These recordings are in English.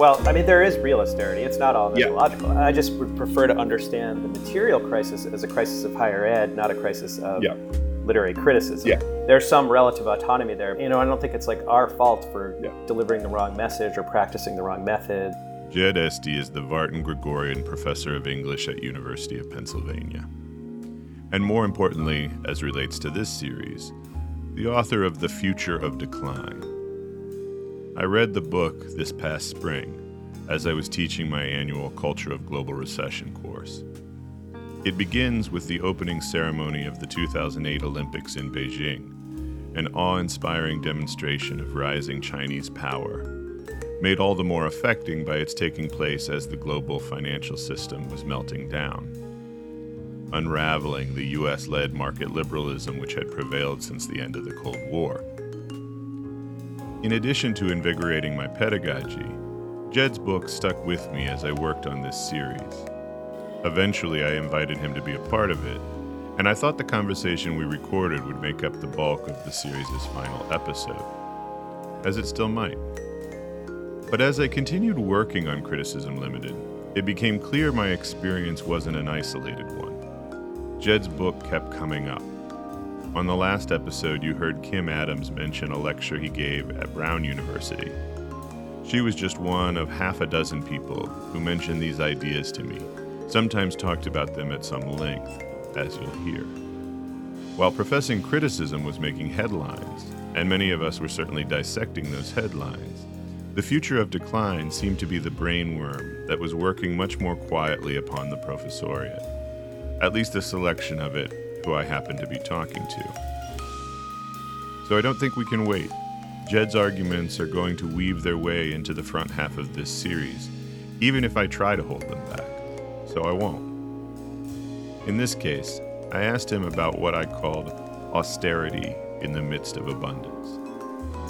Well, I mean, there is real austerity. It's not all mythological. Yeah. I just would prefer to understand the material crisis as a crisis of higher ed, not a crisis of yeah. literary criticism. Yeah. There's some relative autonomy there. You know, I don't think it's like our fault for delivering the wrong message or practicing the wrong method. Jed Esty is the Vartan Gregorian Professor of English at University of Pennsylvania. And more importantly, as relates to this series, the author of The Future of Decline I read the book this past spring as I was teaching my annual Culture of Global Recession course. It begins with the opening ceremony of the 2008 Olympics in Beijing, an awe inspiring demonstration of rising Chinese power, made all the more affecting by its taking place as the global financial system was melting down, unraveling the US led market liberalism which had prevailed since the end of the Cold War. In addition to invigorating my pedagogy, Jed's book stuck with me as I worked on this series. Eventually, I invited him to be a part of it, and I thought the conversation we recorded would make up the bulk of the series' final episode, as it still might. But as I continued working on Criticism Limited, it became clear my experience wasn't an isolated one. Jed's book kept coming up on the last episode, you heard Kim Adams mention a lecture he gave at Brown University. She was just one of half a dozen people who mentioned these ideas to me, sometimes talked about them at some length, as you'll hear. While professing criticism was making headlines, and many of us were certainly dissecting those headlines, the future of decline seemed to be the brainworm that was working much more quietly upon the professoriate. At least a selection of it who I happen to be talking to. So I don't think we can wait. Jed's arguments are going to weave their way into the front half of this series, even if I try to hold them back. So I won't. In this case, I asked him about what I called austerity in the midst of abundance.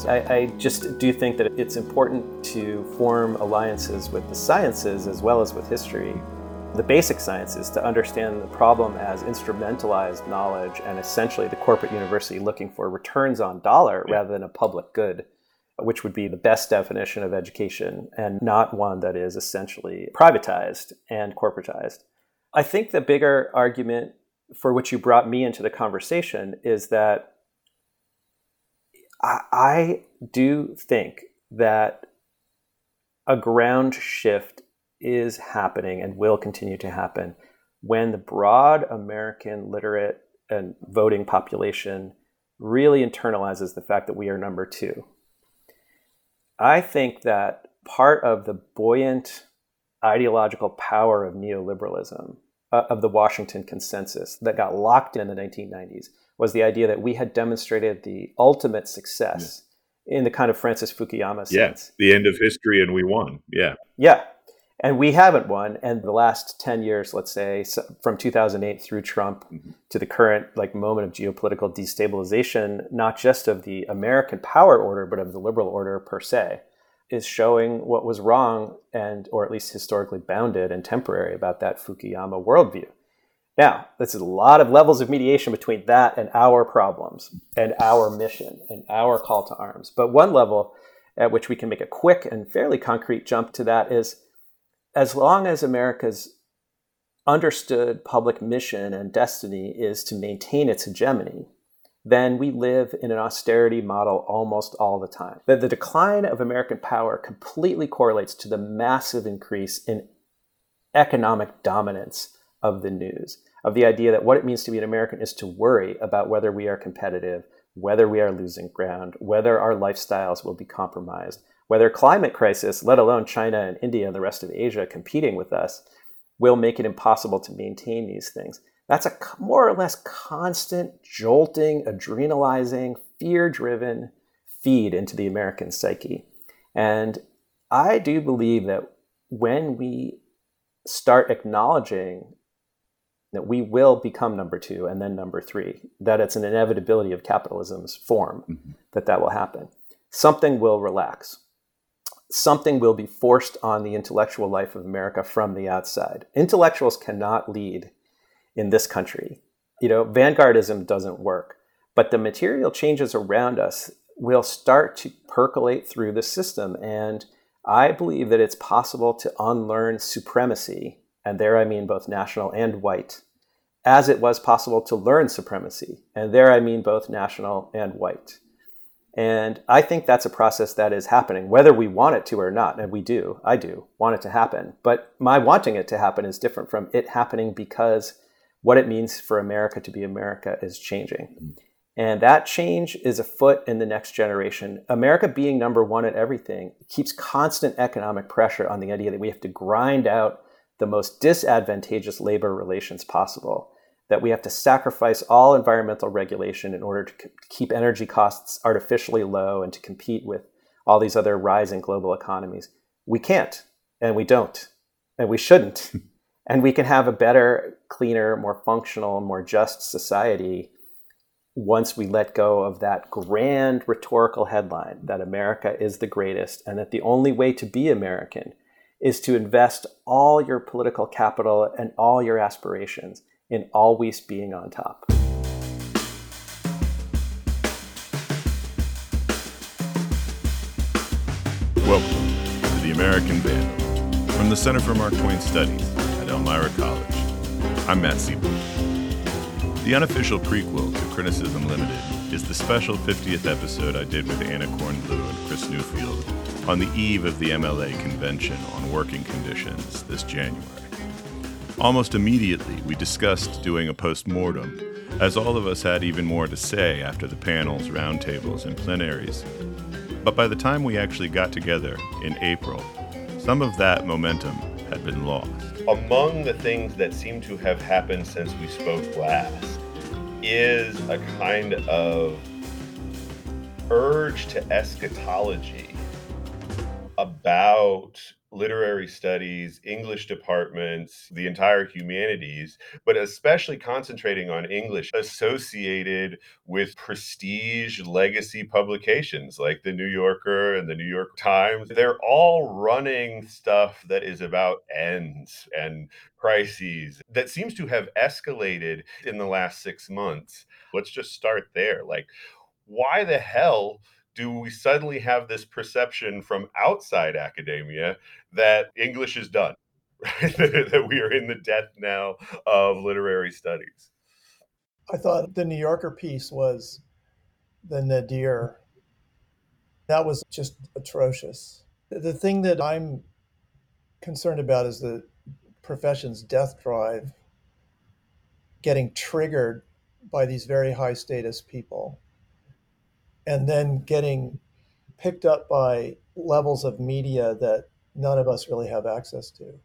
I, I, just do think that it's important to form alliances with the sciences as well as with history the basic sciences to understand the problem as instrumentalized knowledge and essentially the corporate university looking for returns on dollar yeah. rather than a public good, which would be the best definition of education and not one that is essentially privatized and corporatized. I think the bigger argument for which you brought me into the conversation is that I, I do think that a ground shift is happening and will continue to happen when the broad American literate and voting population really internalizes the fact that we are number two. I think that part of the buoyant ideological power of neoliberalism, uh, of the Washington consensus that got locked in the 1990s, was the idea that we had demonstrated the ultimate success yeah. in the kind of Francis Fukuyama sense. Yeah, the end of history and we won. Yeah. Yeah and we haven't won and the last 10 years let's say from 2008 through trump mm-hmm. to the current like moment of geopolitical destabilization not just of the american power order but of the liberal order per se is showing what was wrong and or at least historically bounded and temporary about that fukuyama worldview now this is a lot of levels of mediation between that and our problems and our mission and our call to arms but one level at which we can make a quick and fairly concrete jump to that is as long as America's understood public mission and destiny is to maintain its hegemony, then we live in an austerity model almost all the time. The, the decline of American power completely correlates to the massive increase in economic dominance of the news, of the idea that what it means to be an American is to worry about whether we are competitive, whether we are losing ground, whether our lifestyles will be compromised, whether climate crisis, let alone China and India and the rest of Asia competing with us, will make it impossible to maintain these things. That's a more or less constant, jolting, adrenalizing, fear driven feed into the American psyche. And I do believe that when we start acknowledging that we will become number two and then number three, that it's an inevitability of capitalism's form mm-hmm. that that will happen, something will relax something will be forced on the intellectual life of America from the outside. Intellectuals cannot lead in this country. You know, vanguardism doesn't work, but the material changes around us will start to percolate through the system. And I believe that it's possible to unlearn supremacy, and there I mean both national and white, as it was possible to learn supremacy, and there I mean both national and white. And I think that's a process that is happening, whether we want it to or not. And we do, I do want it to happen. But my wanting it to happen is different from it happening because what it means for America to be America is changing. Mm-hmm. And that change is afoot in the next generation. America being number one at everything keeps constant economic pressure on the idea that we have to grind out the most disadvantageous labor relations possible that we have to sacrifice all environmental regulation in order to keep energy costs artificially low and to compete with all these other rising global economies. We can't, and we don't, and we shouldn't. and we can have a better, cleaner, more functional, more just society once we let go of that grand rhetorical headline that America is the greatest and that the only way to be American is to invest all your political capital and all your aspirations in always being on top. Welcome to the American Vandal from the Center for Mark Twain Studies at Elmira College. I'm Matt Seybold. The unofficial prequel to Criticism Limited is the special 50th episode I did with Anna Kornbluh and Chris Newfield on the eve of the MLA convention on working conditions this January. Almost immediately, we discussed doing a post mortem, as all of us had even more to say after the panels, roundtables, and plenaries. But by the time we actually got together in April, some of that momentum had been lost. Among the things that seem to have happened since we spoke last is a kind of urge to eschatology about literary studies, English departments, the entire humanities, but especially concentrating on English associated with prestige legacy publications like the New Yorker and the New York Times. They're all running stuff that is about ends and crises that seems to have escalated in the last six months. Let's just start there. Like, why the hell? Do we suddenly have this perception from outside academia that English is done, that we are in the death now of literary studies? I thought the New Yorker piece was the nadir. That was just atrocious. The thing that I'm concerned about is the profession's death drive getting triggered by these very high status people and then getting picked up by levels of media that none of us really have access to.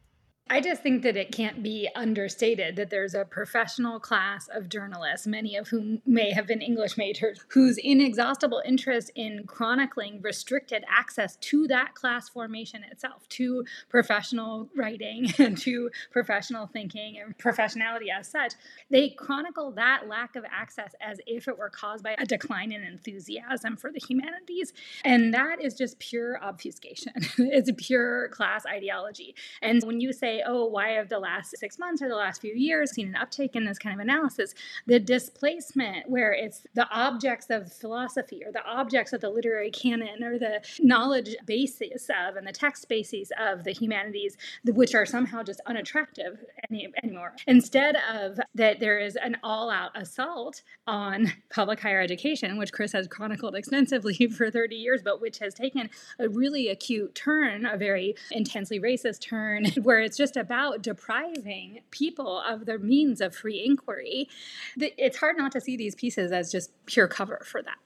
I just think that it can't be understated that there's a professional class of journalists, many of whom may have been English majors, whose inexhaustible interest in chronicling restricted access to that class formation itself, to professional writing and to professional thinking and professionality as such. They chronicle that lack of access as if it were caused by a decline in enthusiasm for the humanities. And that is just pure obfuscation. it's a pure class ideology. And when you say, oh, why have the last six months or the last few years seen an uptake in this kind of analysis? The displacement, where it's the objects of philosophy or the objects of the literary canon or the knowledge basis of and the text bases of the humanities, which are somehow just unattractive any, anymore. Instead of that, there is an all out assault on public higher education, which Chris has chronicled extensively for 30 years, but which has taken a really acute turn, a very intensely racist turn, where it's just just about depriving people of their means of free inquiry, it's hard not to see these pieces as just pure cover for that.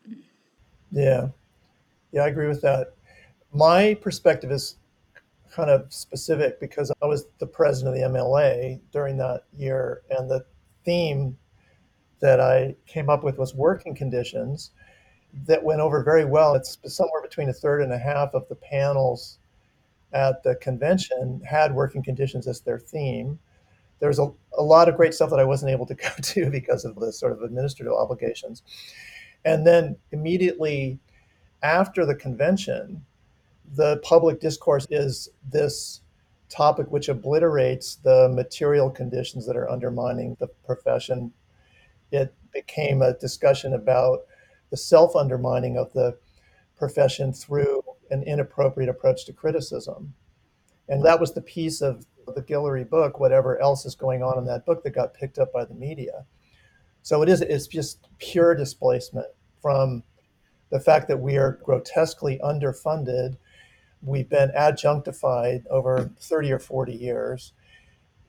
Yeah. Yeah, I agree with that. My perspective is kind of specific because I was the president of the MLA during that year, and the theme that I came up with was working conditions that went over very well. It's somewhere between a third and a half of the panels at the convention had working conditions as their theme. There's a, a lot of great stuff that I wasn't able to go to because of the sort of administrative obligations. And then immediately after the convention, the public discourse is this topic which obliterates the material conditions that are undermining the profession. It became a discussion about the self undermining of the profession through an inappropriate approach to criticism. And that was the piece of the Guillory book, whatever else is going on in that book that got picked up by the media. So it is it's just pure displacement from the fact that we are grotesquely underfunded. We've been adjunctified over 30 or 40 years.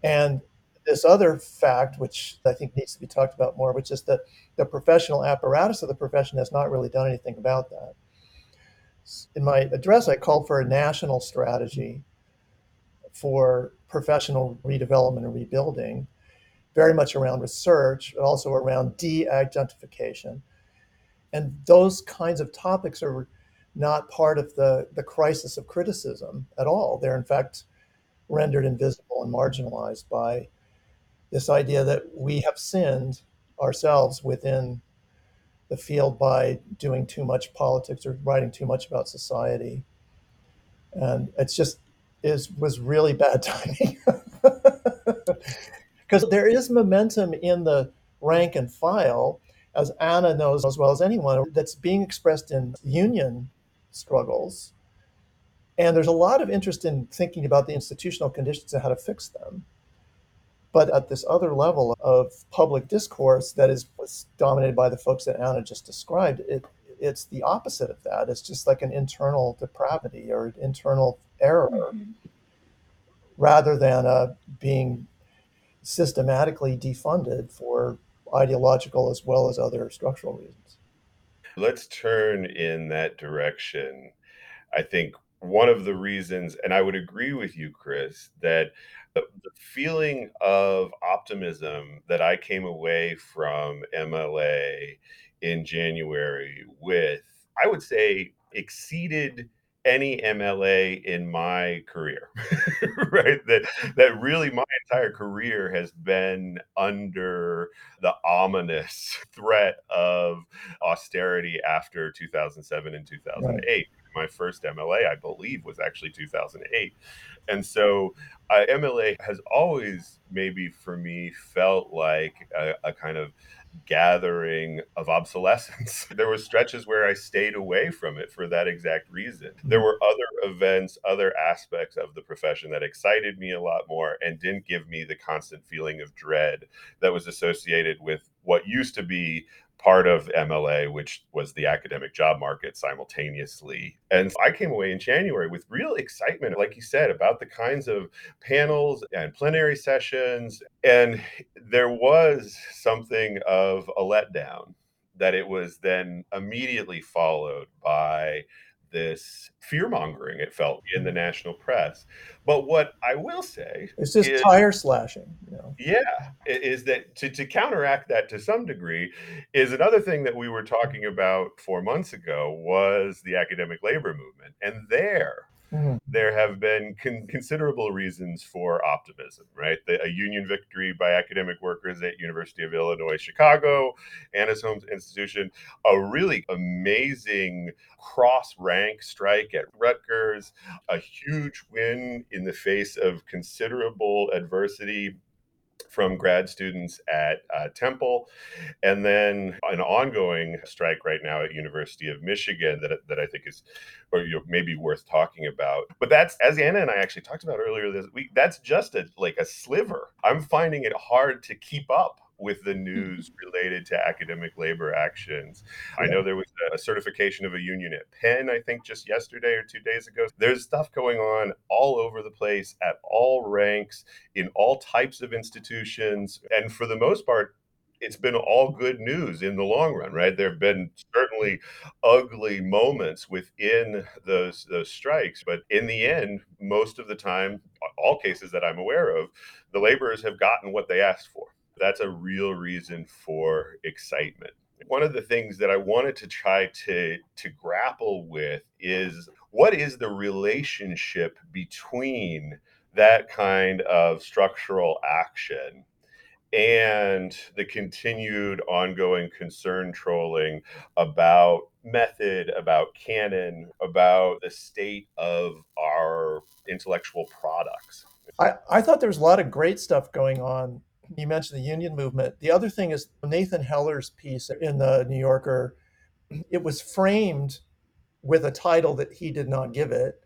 And this other fact, which I think needs to be talked about more, which is that the professional apparatus of the profession has not really done anything about that. In my address, I called for a national strategy for professional redevelopment and rebuilding, very much around research, but also around de identification. And those kinds of topics are not part of the, the crisis of criticism at all. They're, in fact, rendered invisible and marginalized by this idea that we have sinned ourselves within the field by doing too much politics or writing too much about society. And it's just is was really bad timing. Because there is momentum in the rank and file, as Anna knows as well as anyone, that's being expressed in union struggles. And there's a lot of interest in thinking about the institutional conditions and how to fix them. But at this other level of public discourse that is dominated by the folks that Anna just described, it, it's the opposite of that. It's just like an internal depravity or internal error mm-hmm. rather than uh, being systematically defunded for ideological as well as other structural reasons. Let's turn in that direction. I think one of the reasons, and I would agree with you, Chris, that the, the feeling of optimism that I came away from MLA in January with, I would say, exceeded any MLA in my career, right? That that really my entire career has been under the ominous threat of austerity after 2007 and 2008. Right. My first MLA, I believe, was actually 2008. And so uh, MLA has always, maybe for me, felt like a, a kind of gathering of obsolescence. there were stretches where I stayed away from it for that exact reason. There mm-hmm. were other events, other aspects of the profession that excited me a lot more and didn't give me the constant feeling of dread that was associated with what used to be part of MLA, which was the academic job market simultaneously. And I came away in January with real excitement, like you said, about the kinds of panels and plenary sessions. And there was something of a letdown that it was then immediately followed by this fear mongering it felt in the mm-hmm. national press. But what I will say it's just is, tire slashing. You know? Yeah, is that to, to counteract that to some degree is another thing that we were talking about four months ago was the academic labor movement. And there Mm-hmm. There have been con- considerable reasons for optimism, right? The, a union victory by academic workers at University of Illinois Chicago, Anna's Home Institution, a really amazing cross-rank strike at Rutgers, a huge win in the face of considerable adversity from grad students at uh, Temple, and then an ongoing strike right now at University of Michigan that, that I think is or you know, maybe worth talking about. But that's as Anna and I actually talked about earlier this week. That's just a like a sliver. I'm finding it hard to keep up with the news related to academic labor actions. I know there was a certification of a union at Penn, I think just yesterday or two days ago. There's stuff going on all over the place at all ranks, in all types of institutions. And for the most part, it's been all good news in the long run, right? There have been certainly ugly moments within those those strikes, but in the end, most of the time, all cases that I'm aware of, the laborers have gotten what they asked for that's a real reason for excitement. One of the things that I wanted to try to to grapple with is what is the relationship between that kind of structural action and the continued ongoing concern trolling about method, about canon, about the state of our intellectual products. I, I thought there was a lot of great stuff going on you mentioned the union movement. The other thing is Nathan Heller's piece in the New Yorker. It was framed with a title that he did not give it.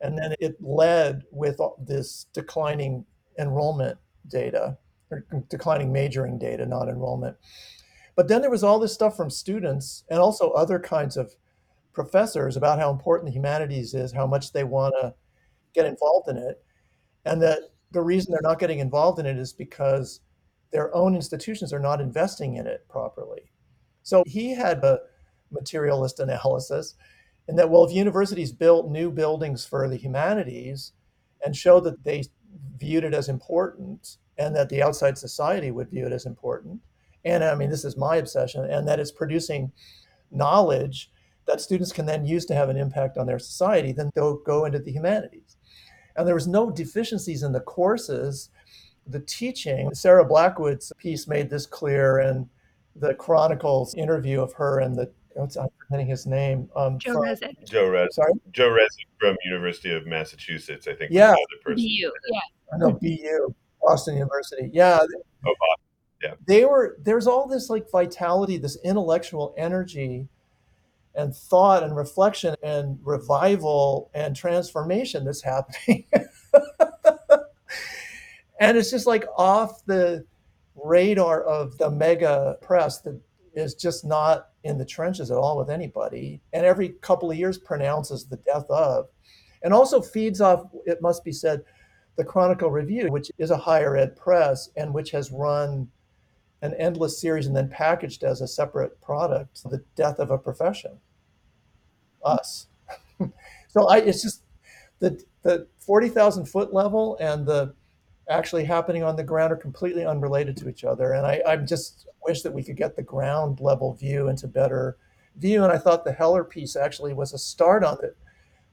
And then it led with this declining enrollment data, or declining majoring data, not enrollment. But then there was all this stuff from students and also other kinds of professors about how important the humanities is, how much they want to get involved in it, and that the reason they're not getting involved in it is because their own institutions are not investing in it properly. So he had a materialist analysis in that, well, if universities built new buildings for the humanities and showed that they viewed it as important and that the outside society would view it as important, and I mean, this is my obsession, and that it's producing knowledge that students can then use to have an impact on their society, then they'll go into the humanities. And there was no deficiencies in the courses, the teaching. Sarah Blackwood's piece made this clear, and the Chronicles interview of her and the I'm forgetting his name. Um, Joe from, Joe Rezek. Sorry, Joe Rezek from University of Massachusetts. I think. Yeah. BU. Yeah. I know BU, Boston University. Yeah. Oh, Boston. Yeah. They were. There's all this like vitality, this intellectual energy, and thought and reflection and revival and transformation that's happening. and it's just like off the radar of the mega press that is just not in the trenches at all with anybody. And every couple of years pronounces the death of. And also feeds off it must be said the chronicle review which is a higher ed press and which has run an endless series and then packaged as a separate product the death of a profession. Us. So i it's just the the 40,000 foot level and the actually happening on the ground are completely unrelated to each other. And I, I just wish that we could get the ground level view into better view. And I thought the Heller piece actually was a start on that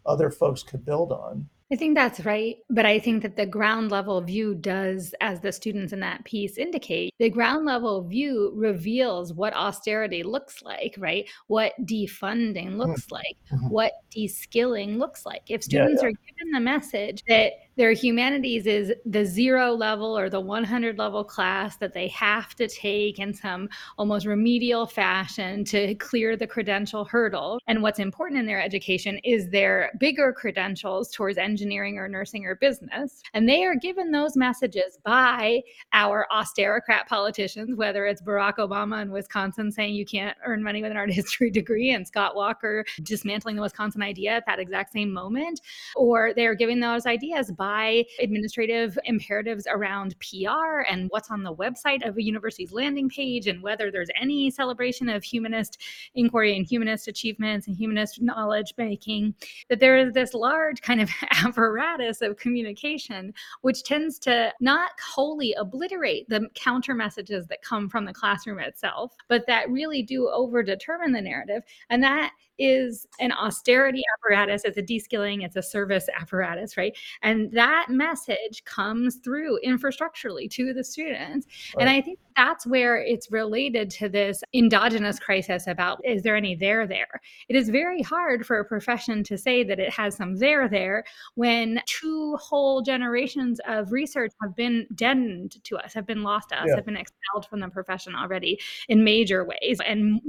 other folks could build on. I think that's right. But I think that the ground level view does, as the students in that piece indicate, the ground level view reveals what austerity looks like, right? What defunding looks mm-hmm. like, mm-hmm. what de-skilling looks like. If students yeah, yeah. are given the message that their humanities is the zero level or the 100 level class that they have to take in some almost remedial fashion to clear the credential hurdle. And what's important in their education is their bigger credentials towards engineering or nursing or business. And they are given those messages by our austerocrat politicians, whether it's Barack Obama in Wisconsin saying you can't earn money with an art history degree and Scott Walker dismantling the Wisconsin idea at that exact same moment, or they're giving those ideas by administrative imperatives around PR and what's on the website of a university's landing page and whether there's any celebration of humanist inquiry and humanist achievements and humanist knowledge making, that there is this large kind of apparatus of communication which tends to not wholly obliterate the counter messages that come from the classroom itself, but that really do over determine the narrative. And that is an austerity apparatus, it's a de-skilling, it's a service apparatus, right? And that message comes through infrastructurally to the students. Right. And I think that's where it's related to this endogenous crisis about is there any there there? It is very hard for a profession to say that it has some there there when two whole generations of research have been deadened to us, have been lost to us, yeah. have been expelled from the profession already in major ways, and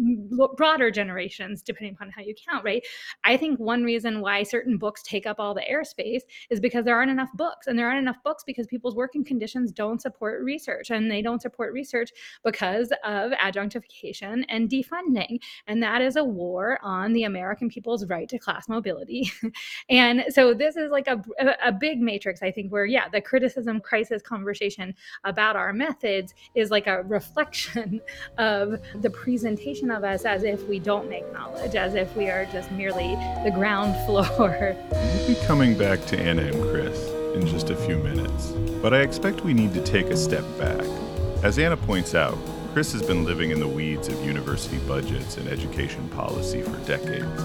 broader generations, depending upon how you count, right? I think one reason why certain books take up all the airspace is because there aren't enough books, and there aren't enough books because people's working conditions don't support research, and they don't support research because of adjunctification and defunding. And that is a war on the American people's right to class mobility. and so this is like a, a big matrix, I think, where, yeah, the criticism crisis conversation about our methods is like a reflection of the presentation of us as if we don't make knowledge, as if we are just merely the ground floor. We'll be coming back to Anna and Chris in just a few minutes, but I expect we need to take a step back. As Anna points out, Chris has been living in the weeds of university budgets and education policy for decades.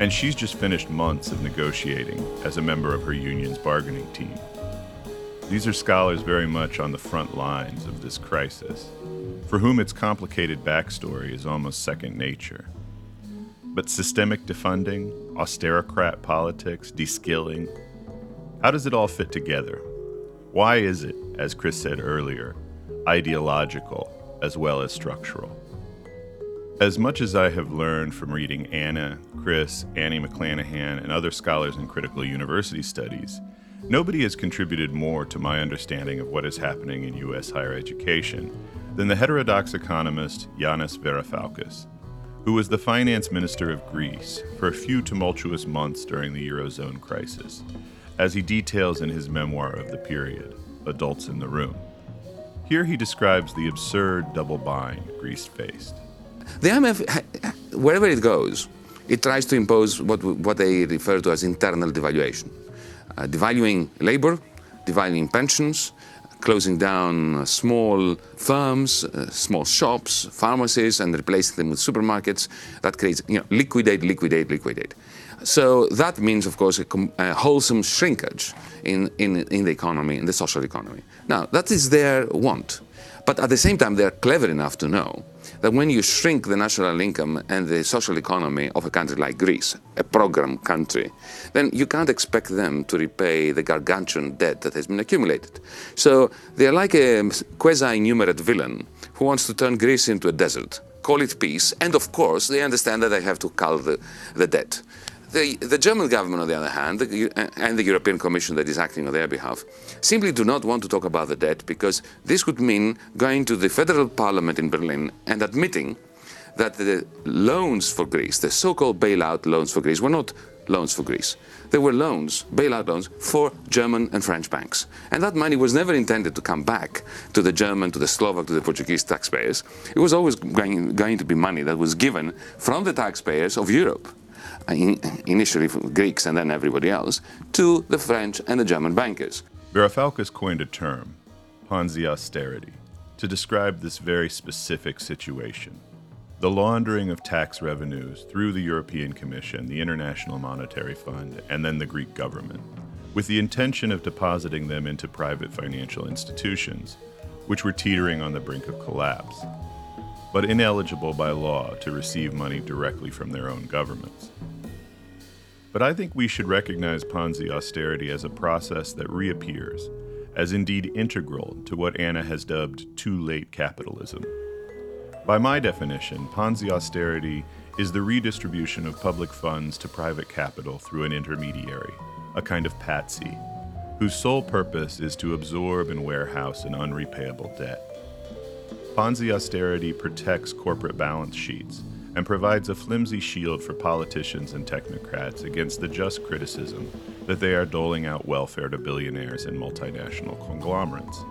And she's just finished months of negotiating as a member of her union's bargaining team. These are scholars very much on the front lines of this crisis, for whom its complicated backstory is almost second nature. But systemic defunding, austerocrat politics, de-skilling, how does it all fit together? Why is it, as Chris said earlier, ideological as well as structural. As much as I have learned from reading Anna, Chris, Annie McClanahan, and other scholars in critical university studies, nobody has contributed more to my understanding of what is happening in U.S. higher education than the heterodox economist Yanis Varoufakis, who was the finance minister of Greece for a few tumultuous months during the Eurozone crisis, as he details in his memoir of the period, Adults in the Room. Here he describes the absurd double bind Greece faced. The IMF, wherever it goes, it tries to impose what, what they refer to as internal devaluation, uh, devaluing labor, devaluing pensions, closing down small firms, uh, small shops, pharmacies, and replacing them with supermarkets. That creates, you know, liquidate, liquidate, liquidate. So that means, of course, a, a wholesome shrinkage in, in, in the economy, in the social economy. Now, that is their want. But at the same time, they're clever enough to know that when you shrink the national income and the social economy of a country like Greece, a program country, then you can't expect them to repay the gargantuan debt that has been accumulated. So they're like a quasi numerate villain who wants to turn Greece into a desert, call it peace, and of course, they understand that they have to cull the, the debt. The, the, German government, on the other hand, the, uh, and the European Commission that is acting on their behalf, simply do not want to talk about the debt because this would mean going to the federal parliament in Berlin and admitting that the loans for Greece, the so called bailout loans for Greece, were not loans for Greece. They were loans, bailout loans, for German and French banks. And that money was never intended to come back to the German, to the Slovak, to the Portuguese taxpayers. It was always going, going to be money that was given from the taxpayers of Europe initially Greeks and then everybody else, to the French and the German bankers. Varoufakis coined a term, Ponzi austerity, to describe this very specific situation. The laundering of tax revenues through the European Commission, the International Monetary Fund, and then the Greek government, with the intention of depositing them into private financial institutions, which were teetering on the brink of collapse, but ineligible by law to receive money directly from their own governments. But I think we should recognize Ponzi austerity as a process that reappears, as indeed integral to what Anna has dubbed too late capitalism. By my definition, Ponzi austerity is the redistribution of public funds to private capital through an intermediary, a kind of patsy, whose sole purpose is to absorb and warehouse an unrepayable debt. Ponzi austerity protects corporate balance sheets and provides a flimsy shield for politicians and technocrats against the just criticism that they are doling out welfare to billionaires and multinational conglomerates.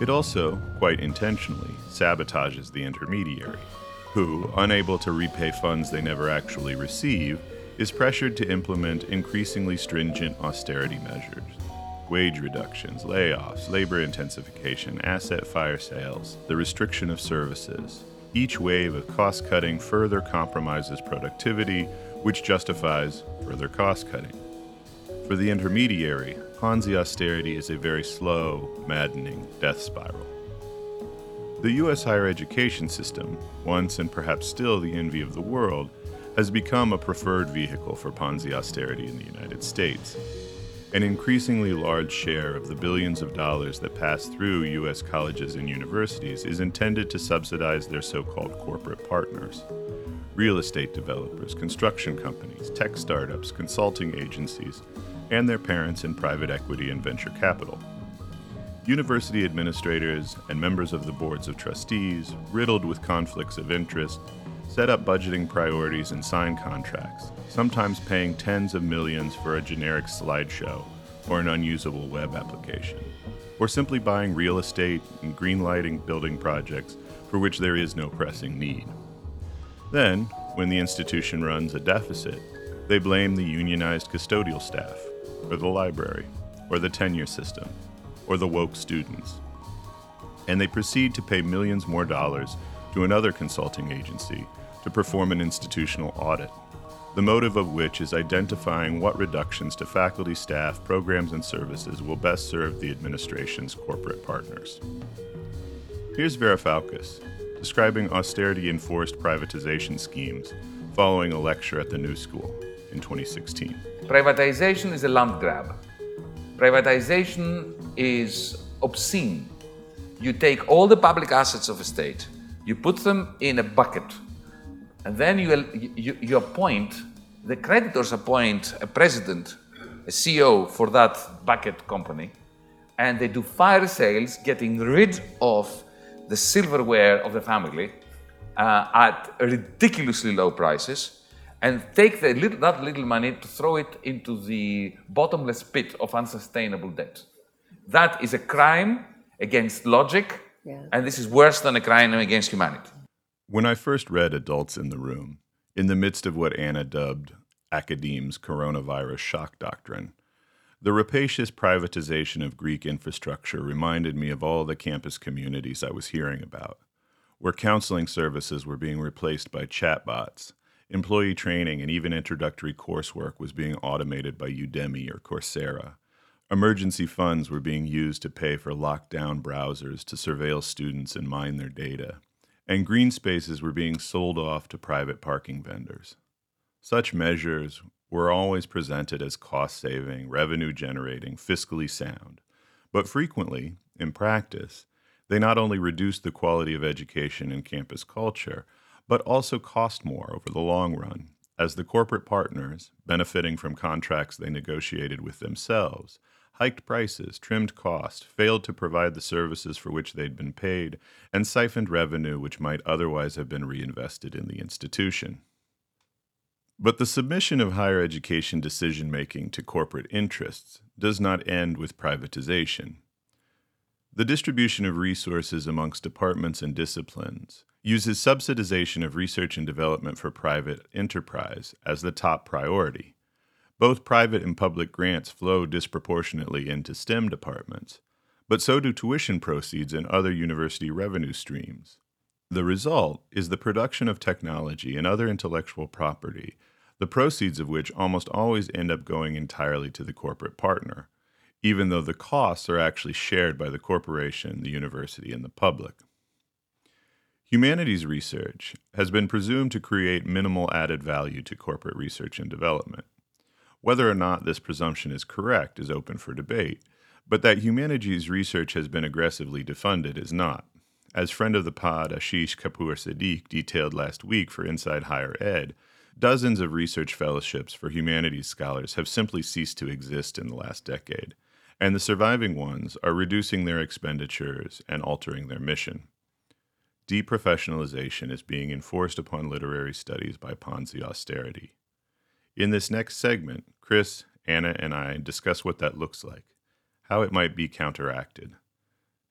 It also, quite intentionally, sabotages the intermediary, who, unable to repay funds they never actually receive, is pressured to implement increasingly stringent austerity measures wage reductions, layoffs, labor intensification, asset fire sales, the restriction of services, each wave of cost cutting further compromises productivity, which justifies further cost cutting. For the intermediary, Ponzi austerity is a very slow, maddening death spiral. The U.S. higher education system, once and perhaps still the envy of the world, has become a preferred vehicle for Ponzi austerity in the United States. An increasingly large share of the billions of dollars that pass through U.S. colleges and universities is intended to subsidize their so called corporate partners real estate developers, construction companies, tech startups, consulting agencies, and their parents in private equity and venture capital. University administrators and members of the boards of trustees, riddled with conflicts of interest, set up budgeting priorities and sign contracts, sometimes paying tens of millions for a generic slideshow or an unusable web application, or simply buying real estate and greenlighting building projects for which there is no pressing need. Then, when the institution runs a deficit, they blame the unionized custodial staff, or the library, or the tenure system, or the woke students. And they proceed to pay millions more dollars to another consulting agency to perform an institutional audit, the motive of which is identifying what reductions to faculty, staff, programs, and services will best serve the administration's corporate partners. Here's Varoufakis describing austerity enforced privatization schemes following a lecture at the New School in 2016. Privatization is a land grab. Privatization is obscene. You take all the public assets of a state You put them in a bucket, and then you, you, you appoint, the creditors appoint a president, a CEO for that bucket company, and they do fire sales, getting rid of the silverware of the family uh, at ridiculously low prices and take little, that little money to throw it into the bottomless pit of unsustainable debt. That is a crime against logic, yeah. and this is worse than a crime against humanity. When I first read Adults in the Room, in the midst of what Anna dubbed academe's coronavirus shock doctrine, the rapacious privatization of Greek infrastructure reminded me of all the campus communities I was hearing about, where counseling services were being replaced by chatbots, employee training and even introductory coursework was being automated by Udemy or Coursera. Emergency funds were being used to pay for lockdown browsers to surveil students and mine their data, and green spaces were being sold off to private parking vendors. Such measures were always presented as cost saving, revenue generating, fiscally sound. But frequently, in practice, they not only reduced the quality of education and campus culture, but also cost more over the long run, as the corporate partners, benefiting from contracts they negotiated with themselves, hiked prices, trimmed costs, failed to provide the services for which they'd been paid, and siphoned revenue which might otherwise have been reinvested in the institution. But the submission of higher education decision making to corporate interests does not end with privatization. The distribution of resources amongst departments and disciplines uses subsidization of research and development for private enterprise as the top priority. Both private and public grants flow disproportionately into STEM departments, but so do tuition proceeds and other university revenue streams. The result is the production of technology and other intellectual property the proceeds of which almost always end up going entirely to the corporate partner, even though the costs are actually shared by the corporation, the university, and the public. Humanities research has been presumed to create minimal added value to corporate research and development. Whether or not this presumption is correct is open for debate, but that humanities research has been aggressively defunded is not. As friend of the pod Ashish Kapoor Siddique detailed last week for Inside Higher Ed, Dozens of research fellowships for humanities scholars have simply ceased to exist in the last decade, and the surviving ones are reducing their expenditures and altering their mission. Deprofessionalization is being enforced upon literary studies by Ponzi austerity. In this next segment, Chris, Anna, and I discuss what that looks like, how it might be counteracted,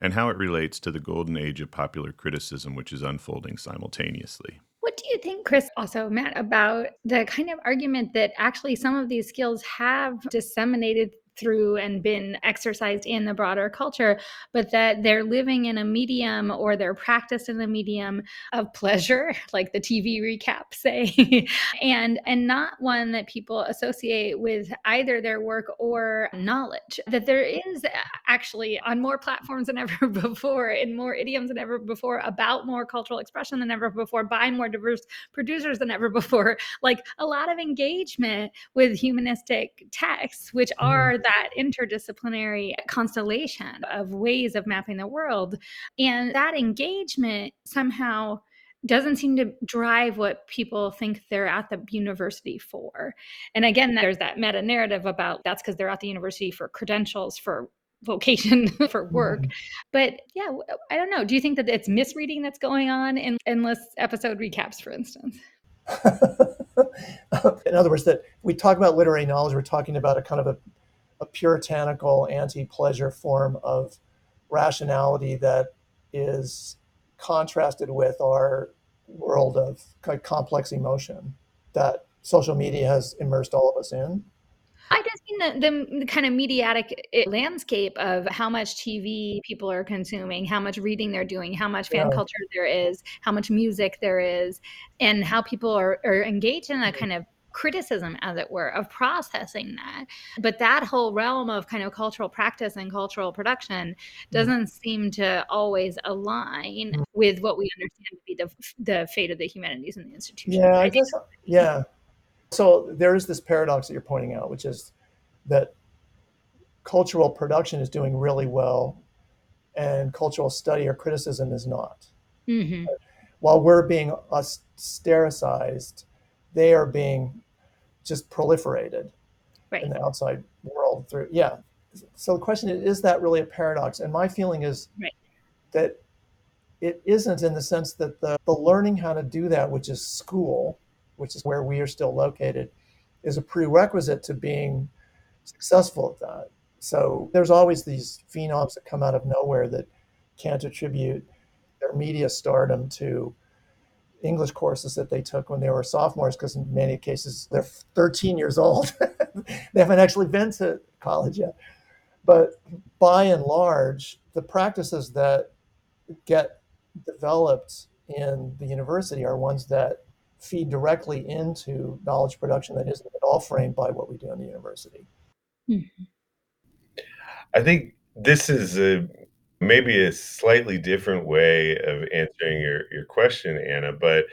and how it relates to the golden age of popular criticism which is unfolding simultaneously. What do you think, Chris, also, Matt, about the kind of argument that actually some of these skills have disseminated through and been exercised in the broader culture, but that they're living in a medium or they're practiced in a medium of pleasure, like the TV recap say, and and not one that people associate with either their work or knowledge. That there is actually on more platforms than ever before, in more idioms than ever before, about more cultural expression than ever before, by more diverse producers than ever before, like a lot of engagement with humanistic texts, which mm-hmm. are that interdisciplinary constellation of ways of mapping the world. And that engagement somehow doesn't seem to drive what people think they're at the university for. And again, there's that meta narrative about that's because they're at the university for credentials, for vocation, for work. Mm-hmm. But yeah, I don't know. Do you think that it's misreading that's going on in endless episode recaps, for instance? in other words, that we talk about literary knowledge, we're talking about a kind of a a puritanical anti-pleasure form of rationality that is contrasted with our world of complex emotion that social media has immersed all of us in. I just mean the, the kind of mediatic eh, landscape of how much TV people are consuming, how much reading they're doing, how much fan yeah. culture there is, how much music there is, and how people are, are engaged in a kind of criticism, as it were, of processing that. But that whole realm of kind of cultural practice and cultural production mm. doesn't mm. seem to always align mm. with what we understand to be the, the fate of the humanities in the institution. Yeah, I, guess, yeah. So there is this paradox that you're pointing out, which is that cultural production is doing really well and cultural study or criticism is not. Mm-hmm. while we're being ostracized, they are being just proliferated Right. in the outside world through yeah so the question is is that really a paradox and my feeling is Right. that it isn't in the sense that the, the learning how to do that which is school which is where we are still located is a prerequisite to being successful at that so there's always these phenoms that come out of nowhere that can't attribute their media stardom to English courses that they took when they were sophomores, because in many cases they're 13 years old. they haven't actually been to college yet. But by and large, the practices that get developed in the university are ones that feed directly into knowledge production that isn't at all framed by what we do in the university. Hmm. I think this is a maybe a slightly different way of answering your, your question, Anna, but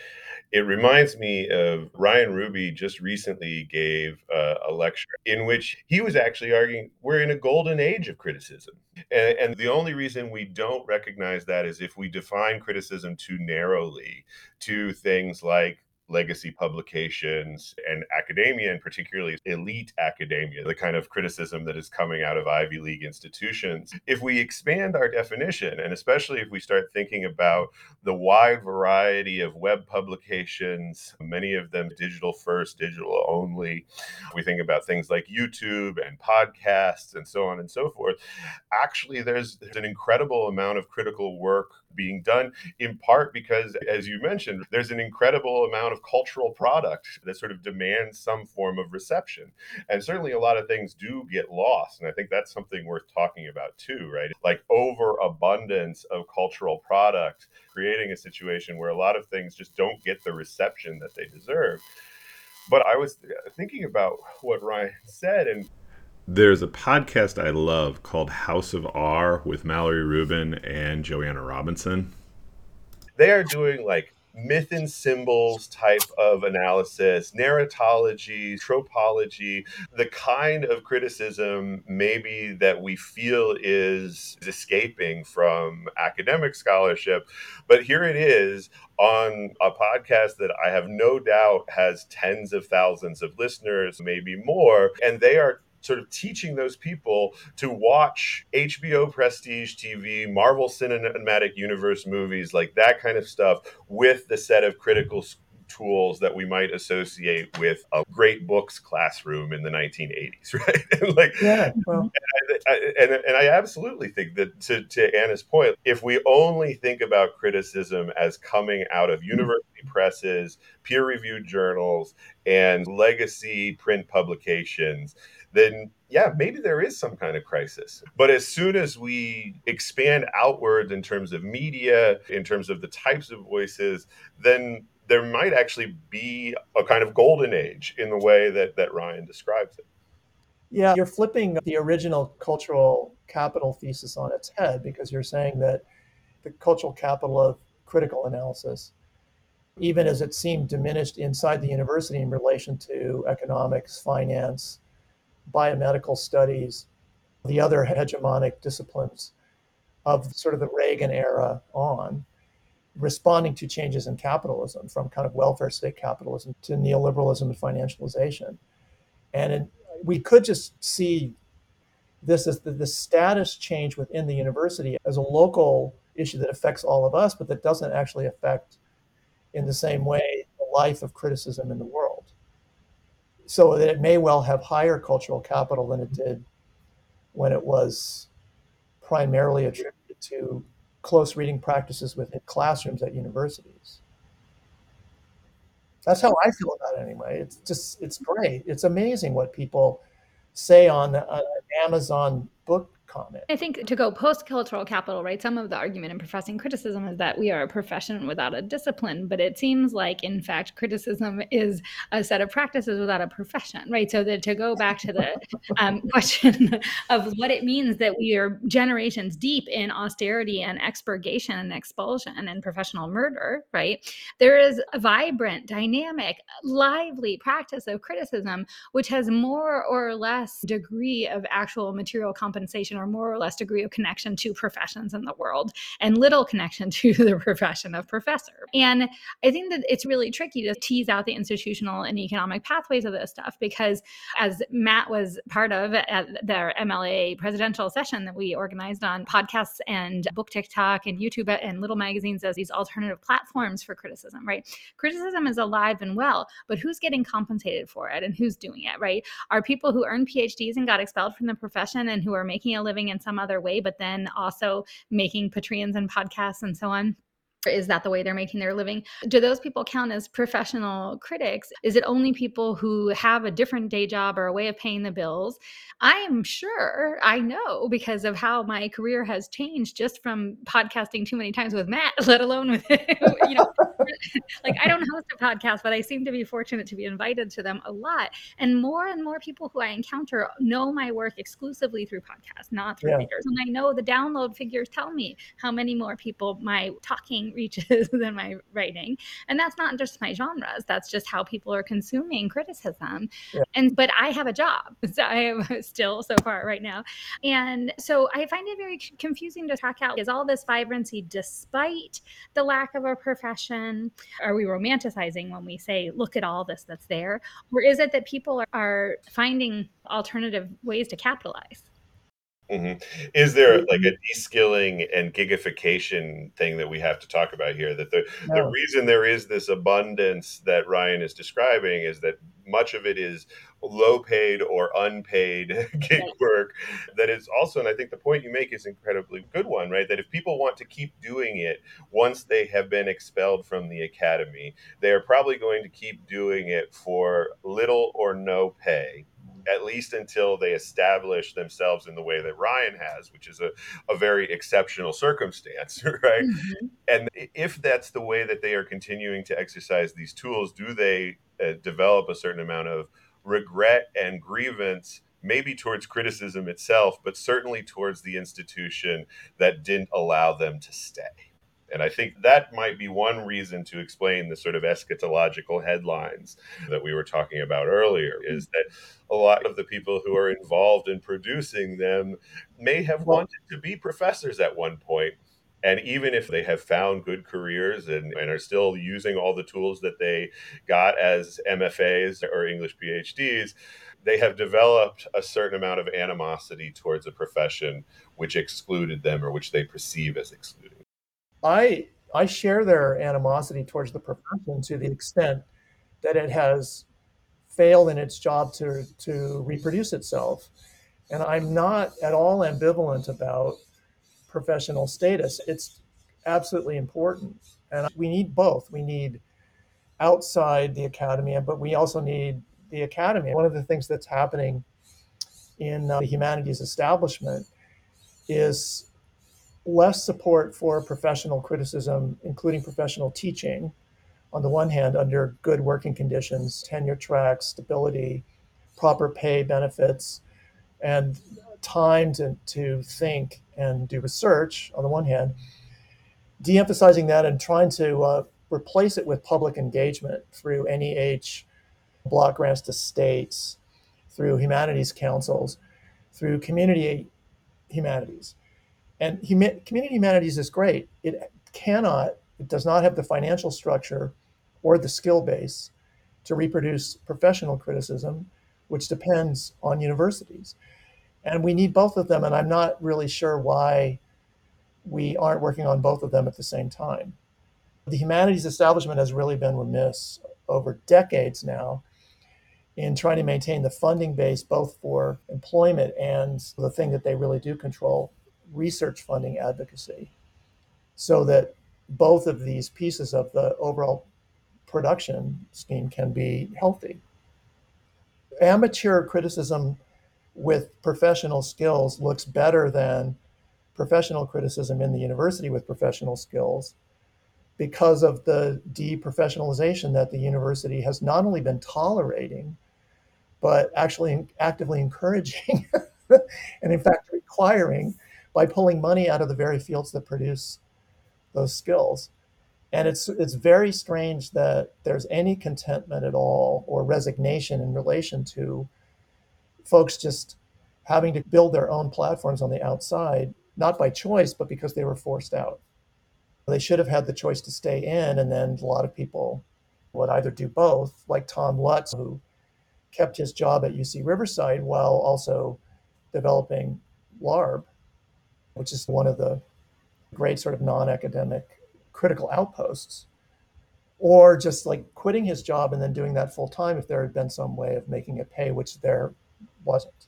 it reminds me of Ryan Ruby just recently gave uh, a lecture in which he was actually arguing we're in a golden age of criticism. And, and the only reason we don't recognize that is if we define criticism too narrowly to things like legacy publications and academia, and particularly elite academia, the kind of criticism that is coming out of Ivy League institutions. If we expand our definition, and especially if we start thinking about the wide variety of web publications, many of them digital first, digital only, we think about things like YouTube and podcasts and so on and so forth. Actually, there's, there's an incredible amount of critical work being done in part because as you mentioned there's an incredible amount of cultural product that sort of demands some form of reception. And certainly a lot of things do get lost and i think that's something worth talking about too right? Like overabundance of cultural product creating a situation where a lot of things just don't get the reception that they deserve. But i was uh, thinking about what ryan said and there's a podcast I love called House of R with Mallory Rubin and Joanna Robinson. They are doing like myth and symbols type of analysis, narratology, tropology, the kind of criticism maybe that we feel is escaping from academic scholarship. But here it is on a podcast that I have no doubt has tens of thousands of listeners, maybe more, and they are sort of teaching those people to watch HBO Prestige TV, Marvel Cinematic Universe movies, like that kind of stuff, with the set of critical tools that we might associate with a great books classroom in the 1980s, right? and like, yeah, well. and, I, and, and I absolutely think that to, to Anna's point, if we only think about criticism as coming out of university presses, peer reviewed journals, and legacy print publications, then yeah, maybe there is some kind of crisis. But as soon as we expand outward in terms of media, in terms of the types of voices, then there might actually be a kind of golden age in the way that, that Ryan describes it. Yeah, you're flipping the original cultural capital thesis on its head because you're saying that the cultural capital of critical analysis, even as it seemed diminished inside the university in relation to economics, finance, biomedical studies, the other hegemonic disciplines of sort of the Reagan era on, responding to changes in capitalism from kind of welfare state capitalism to neoliberalism and financialization. And in, we could just see this as the, the status change within the university as a local issue that affects all of us, but that doesn't actually affect in the same way the life of criticism in the world so that it may well have higher cultural capital than it did when it was primarily attributed to close reading practices within classrooms at universities. That's how I feel about it anyway. It's just, it's great. It's amazing what people say on uh, Amazon book comment. I think to go post cultural capital, right? Some of the argument in professing criticism is that we are a profession without a discipline, but it seems like, in fact, criticism is a set of practices without a profession, right? So that to go back to the um, question of what it means that we are generations deep in austerity and expurgation and expulsion and professional murder, right? There is a vibrant, dynamic, lively practice of criticism, which has more or less degree of actual material compensation connection or more or less degree of connection to professions in the world and little connection to the profession of professor. And I think that it's really tricky to tease out the institutional and economic pathways of this stuff because as Matt was part of at their MLA presidential session that we organized on podcasts and book TikTok and YouTube and little magazines as these alternative platforms for criticism, right? Criticism is alive and well, but who's getting compensated for it and who's doing it, right? Are people who earned PhDs and got expelled from the profession and who are making a living in some other way, but then also making Patreons and podcasts and so on? Is that the way they're making their living? Do those people count as professional critics? Is it only people who have a different day job or a way of paying the bills? I am sure I know because of how my career has changed just from podcasting too many times with Matt, let alone with you know, like I don't host a podcast, but I seem to be fortunate to be invited to them a lot. And more and more people who I encounter know my work exclusively through podcasts, not through yeah. readers. And I know the download figures tell me how many more people my talking reaches than my writing. And that's not just my genres, that's just how people are consuming criticism. Yeah. And but I have a job. So I am still so far right now. And so I find it very confusing to talk out is all this vibrancy despite the lack of a profession? Are we romanticizing when we say, look at all this that's there? Or is it that people are finding alternative ways to capitalize? Mm-hmm. Is there like a de-skilling and gigification thing that we have to talk about here? That the, no. the reason there is this abundance that Ryan is describing is that much of it is low paid or unpaid gig work that is also and i think the point you make is incredibly good one right that if people want to keep doing it once they have been expelled from the academy they are probably going to keep doing it for little or no pay at least until they establish themselves in the way that Ryan has, which is a, a very exceptional circumstance, right? Mm-hmm. And if that's the way that they are continuing to exercise these tools, do they uh, develop a certain amount of regret and grievance? Maybe towards criticism itself, but certainly towards the institution that didn't allow them to stay. And I think that might be one reason to explain the sort of eschatological headlines that we were talking about earlier mm-hmm. is that a lot of the people who are involved in producing them may have wanted to be professors at one point. And even if they have found good careers and, and are still using all the tools that they got as MFAs or English PhDs, they have developed a certain amount of animosity towards a profession which excluded them or which they perceive as excluding. I I share their animosity towards the profession to the extent that it has failed in its job to to reproduce itself. And I'm not at all ambivalent about professional status. It's absolutely important. And we need both. We need outside the academy, but we also need the academy. One of the things that's happening in uh, the humanities establishment is less support for professional criticism, including professional teaching, on the one hand, under good working conditions, tenure tracks, stability, proper pay benefits, and time to, to think and do research on the one hand, de emphasizing that and trying to uh, replace it with public engagement through NEH, block grants to states, through humanities councils, through community humanities. And huma- community humanities is great. It cannot, it does not have the financial structure or the skill base to reproduce professional criticism, which depends on universities. And we need both of them. And I'm not really sure why we aren't working on both of them at the same time. The humanities establishment has really been remiss over decades now in trying to maintain the funding base both for employment and the thing that they really do control, research funding advocacy so that both of these pieces of the overall production scheme can be healthy. Amateur criticism with professional skills looks better than professional criticism in the university with professional skills because of the deprofessionalization that the university has not only been tolerating, but actually actively encouraging and, in fact, requiring by pulling money out of the very fields that produce those skills. And it's it's very strange that there's any contentment at all or resignation in relation to folks just having to build their own platforms on the outside, not by choice, but because they were forced out. They should have had the choice to stay in, and then a lot of people would either do both, like Tom Lutz, who kept his job at UC Riverside while also developing LARB, which is one of the great sort of non academic critical outposts, or just like quitting his job and then doing that full time if there had been some way of making it pay, which there wasn't.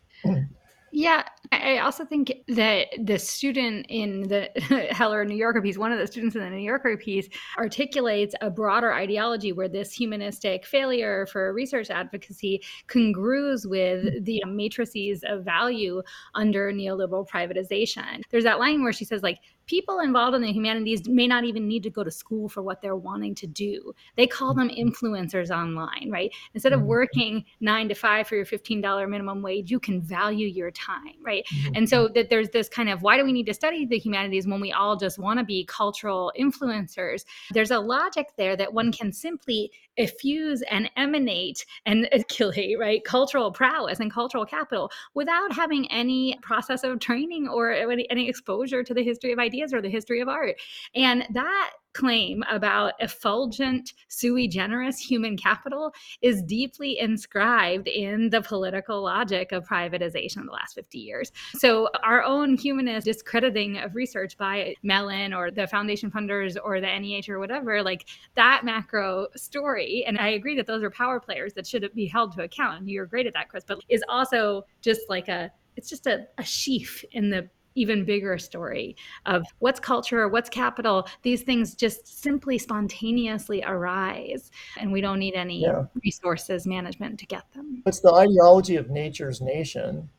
Yeah, I also think that the student in the Heller New Yorker piece, one of the students in the New Yorker piece, articulates a broader ideology where this humanistic failure for research advocacy congrues with mm-hmm. the matrices of value under neoliberal privatization. There's that line where she says, like, people involved in the humanities may not even need to go to school for what they're wanting to do. They call them influencers online, right? Instead of mm-hmm. working nine to five for your $15 minimum wage, you can value your time, right? Mm-hmm. And so that there's this kind of why do we need to study the humanities when we all just want to be cultural influencers? There's a logic there that one can simply effuse and emanate and accumulate, right, cultural prowess and cultural capital without having any process of training or uh, any, any exposure to the history of ideas or the history of art. And that claim about effulgent sui generis human capital is deeply inscribed in the political logic of privatization in the last 50 years. So our own humanist discrediting of research by Mellon or the foundation funders or the NEH or whatever, like that macro story, and I agree that those are power players that should be held to account. And you're great at that, Chris, but is also just like a it's just a, a sheaf in the even bigger story of what's culture, what's capital. These things just simply spontaneously arise, and we don't need any yeah. resources management to get them. It's the ideology of nature's nation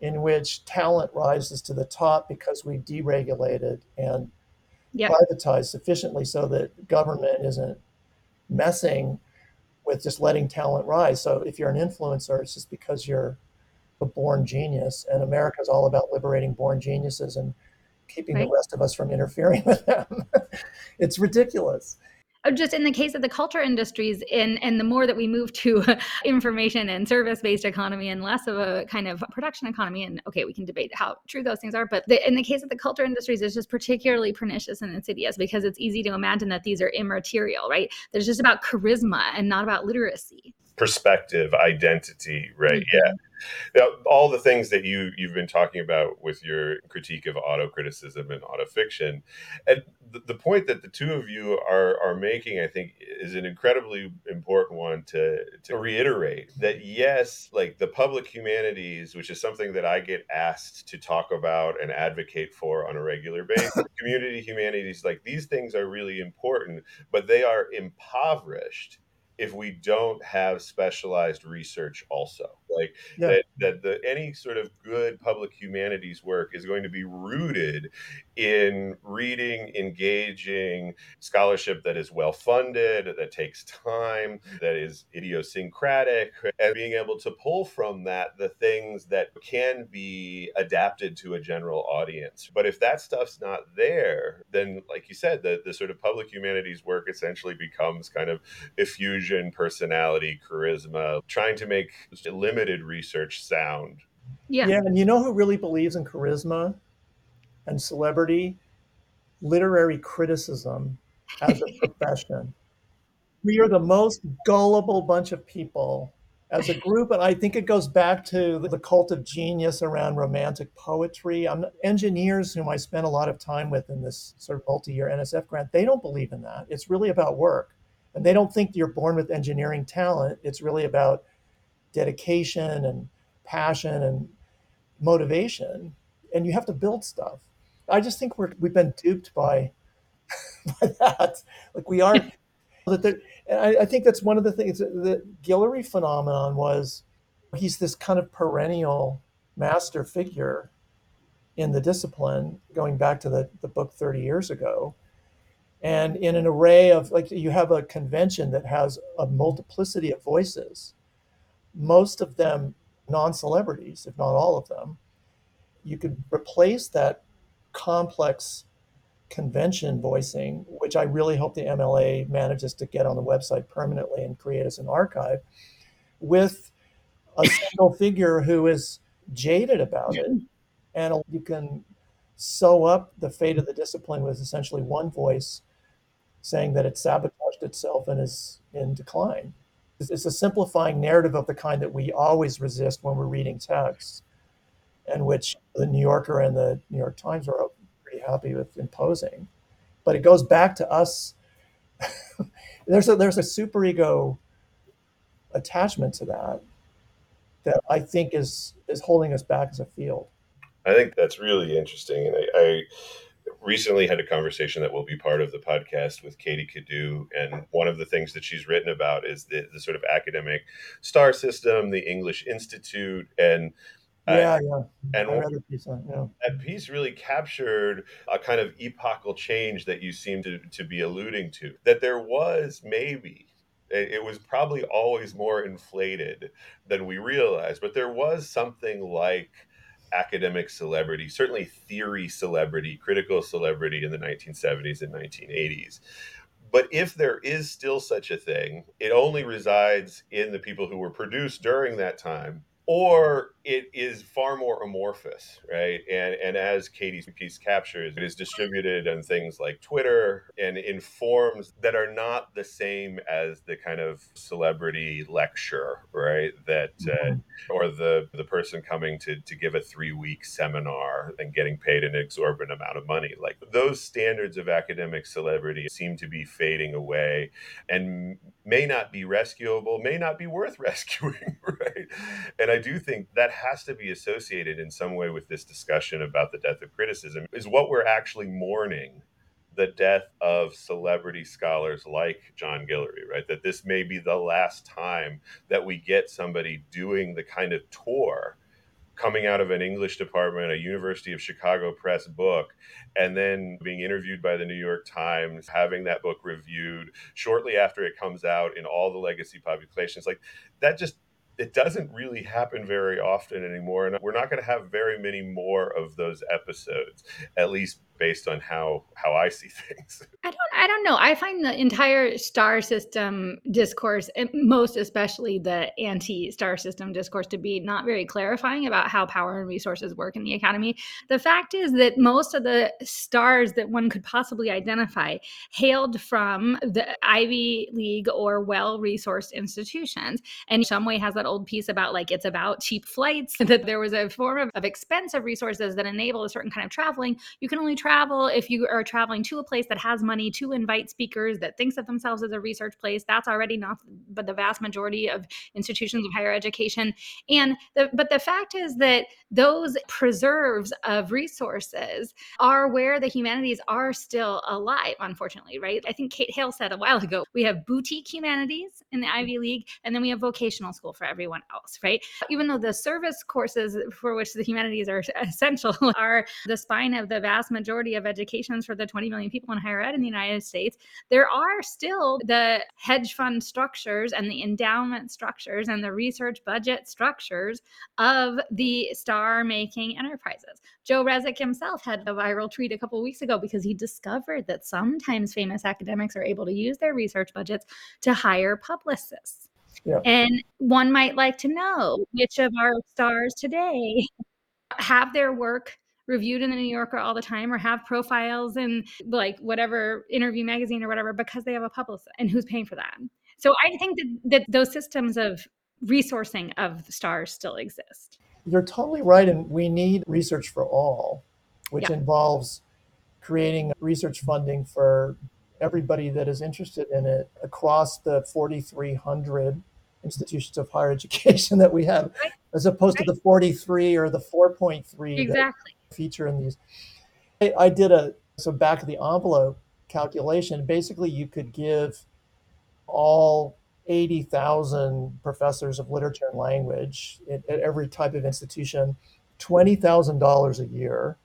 in which talent rises to the top because we deregulated and yep. privatized sufficiently so that government isn't messing with just letting talent rise. So if you're an influencer, it's just because you're a born genius, and America is all about liberating born geniuses and keeping right. the rest of us from interfering with them. it's ridiculous. Oh, just in the case of the culture industries and and the more that we move to information and service based economy and less of a kind of production economy and okay we can debate how true those things are but the, in the case of the culture industries it's just particularly pernicious and insidious because it's easy to imagine that these are immaterial right there's just about charisma and not about literacy perspective identity right mm-hmm. yeah now, all the things that you you've been talking about with your critique of auto criticism and auto fiction, and the, the point that the two of you are are making, I think, is an incredibly important one to to reiterate. That yes, like the public humanities, which is something that I get asked to talk about and advocate for on a regular basis, community humanities, like these things are really important, but they are impoverished if we don't have specialized research also like yeah. that, that the any sort of good public humanities work is going to be rooted in reading engaging scholarship that is well funded that takes time that is idiosyncratic and being able to pull from that the things that can be adapted to a general audience but if that stuff's not there then like you said the, the sort of public humanities work essentially becomes kind of effusion personality charisma trying to make limited limited research sound. Yeah. Yeah. And you know who really believes in charisma and celebrity? Literary criticism as a profession. we are the most gullible bunch of people as a group. And I think it goes back to the cult of genius around romantic poetry. I'm, engineers whom I spent a lot of time with in this sort of multi year NSF grant, they don't believe in that. It's really about work. And they don't think you're born with engineering talent. It's really about dedication and passion and motivation and you have to build stuff. I just think we're we've been duped by by that. Like we aren't that I, I, think that's one of the things the Guillory phenomenon was he's this kind of perennial master figure in the discipline going back to the, the book 30 years ago. And in an array of like you have a convention that has a multiplicity of voices most of them non celebrities, if not all of them, you could replace that complex convention voicing, which I really hope the MLA manages to get on the website permanently and create as an archive, with a single figure who is jaded about it. And you can sew up the fate of the discipline with essentially one voice saying that it sabotaged itself and is in decline. It's a simplifying narrative of the kind that we always resist when we're reading texts, and which the New Yorker and the New York Times are pretty happy with imposing. But it goes back to us. there's a there's a superego attachment to that that I think is is holding us back as a field. I think that's really interesting, and I, I recently had a conversation that will be part of the podcast with Katie Kadue. And one of the things that she's written about is the, the sort of academic star system, the English Institute, and yeah, yeah. And piece on, yeah. that piece really captured a kind of epochal change that you seem to, to be alluding to. That there was maybe it was probably always more inflated than we realized, but there was something like academic celebrity, certainly theory celebrity, critical celebrity in the 1970s and 1980s. But if there is still such a thing, it only resides in the people who were produced during that time or it is far more amorphous, right? And and as Katie's piece captures, it is distributed on things like Twitter and in forms that are not the same as the kind of celebrity lecture, right? That uh, mm-hmm. or the the person coming to to give a three week seminar and getting paid an exorbitant amount of money. Like those standards of academic celebrity seem to be fading away, and may not be rescuable, may not be worth rescuing, right? And I do think that has to be associated in some way with this discussion about the death of criticism, is what we're actually mourning the death of celebrity scholars like John Guillory, right? That this may be the last time that we get somebody doing the kind of tour coming out of an English department, a University of Chicago Press book, and then being interviewed by the New York Times, having that book reviewed shortly after it comes out in all the legacy publications. Like that just it doesn't really happen very often anymore and we're not going to have very many more of those episodes at least based on how how I see things. I don't I don't know. I find the entire star system discourse, most especially the anti-star system discourse, to be not very clarifying about how power and resources work in the academy. The fact is that most of the stars that one could possibly identify hailed from the Ivy League or well-resourced institutions, and some way has that old piece about like it's about cheap flights that there was a form of, of expensive resources that enable a certain kind of traveling. You can only travel travel, if you are traveling to a place that has money to invite speakers that thinks of themselves as a research place, that's already not but the vast majority of institutions of higher education. And the, but the fact is that those preserves of resources are where the humanities are still alive, unfortunately, right? I think Kate Hale said a while ago, we have boutique humanities in the Ivy League, and then we have vocational school for everyone else, right? Even though the service courses for which the humanities are essential are the spine of the vast majority majority of educations for the 20 million people in higher ed in the United States, there are still the hedge fund structures and the endowment structures and the research budget structures of the star making enterprises. Joe Rezek himself had a viral tweet a couple weeks ago because he discovered that sometimes famous academics are able to use their research budgets to hire publicists. Yeah. And one might like to know which of our stars today have their work reviewed in the New Yorker all the time or have profiles in like whatever interview magazine or whatever because they have a publicist and who's paying for that. So I think that, that those systems of resourcing of stars still exist. You're totally right. And we need research for all, which yeah. involves creating research funding for everybody that is interested in it across the 4,300 institutions of higher education that we have, right. as opposed right. to the 43 or the 4.3 exactly feature in these. I, I did a so back of the envelope calculation. Basically, you could give all 80,000 professors of literature and language at, at every type of institution $20,000 a year,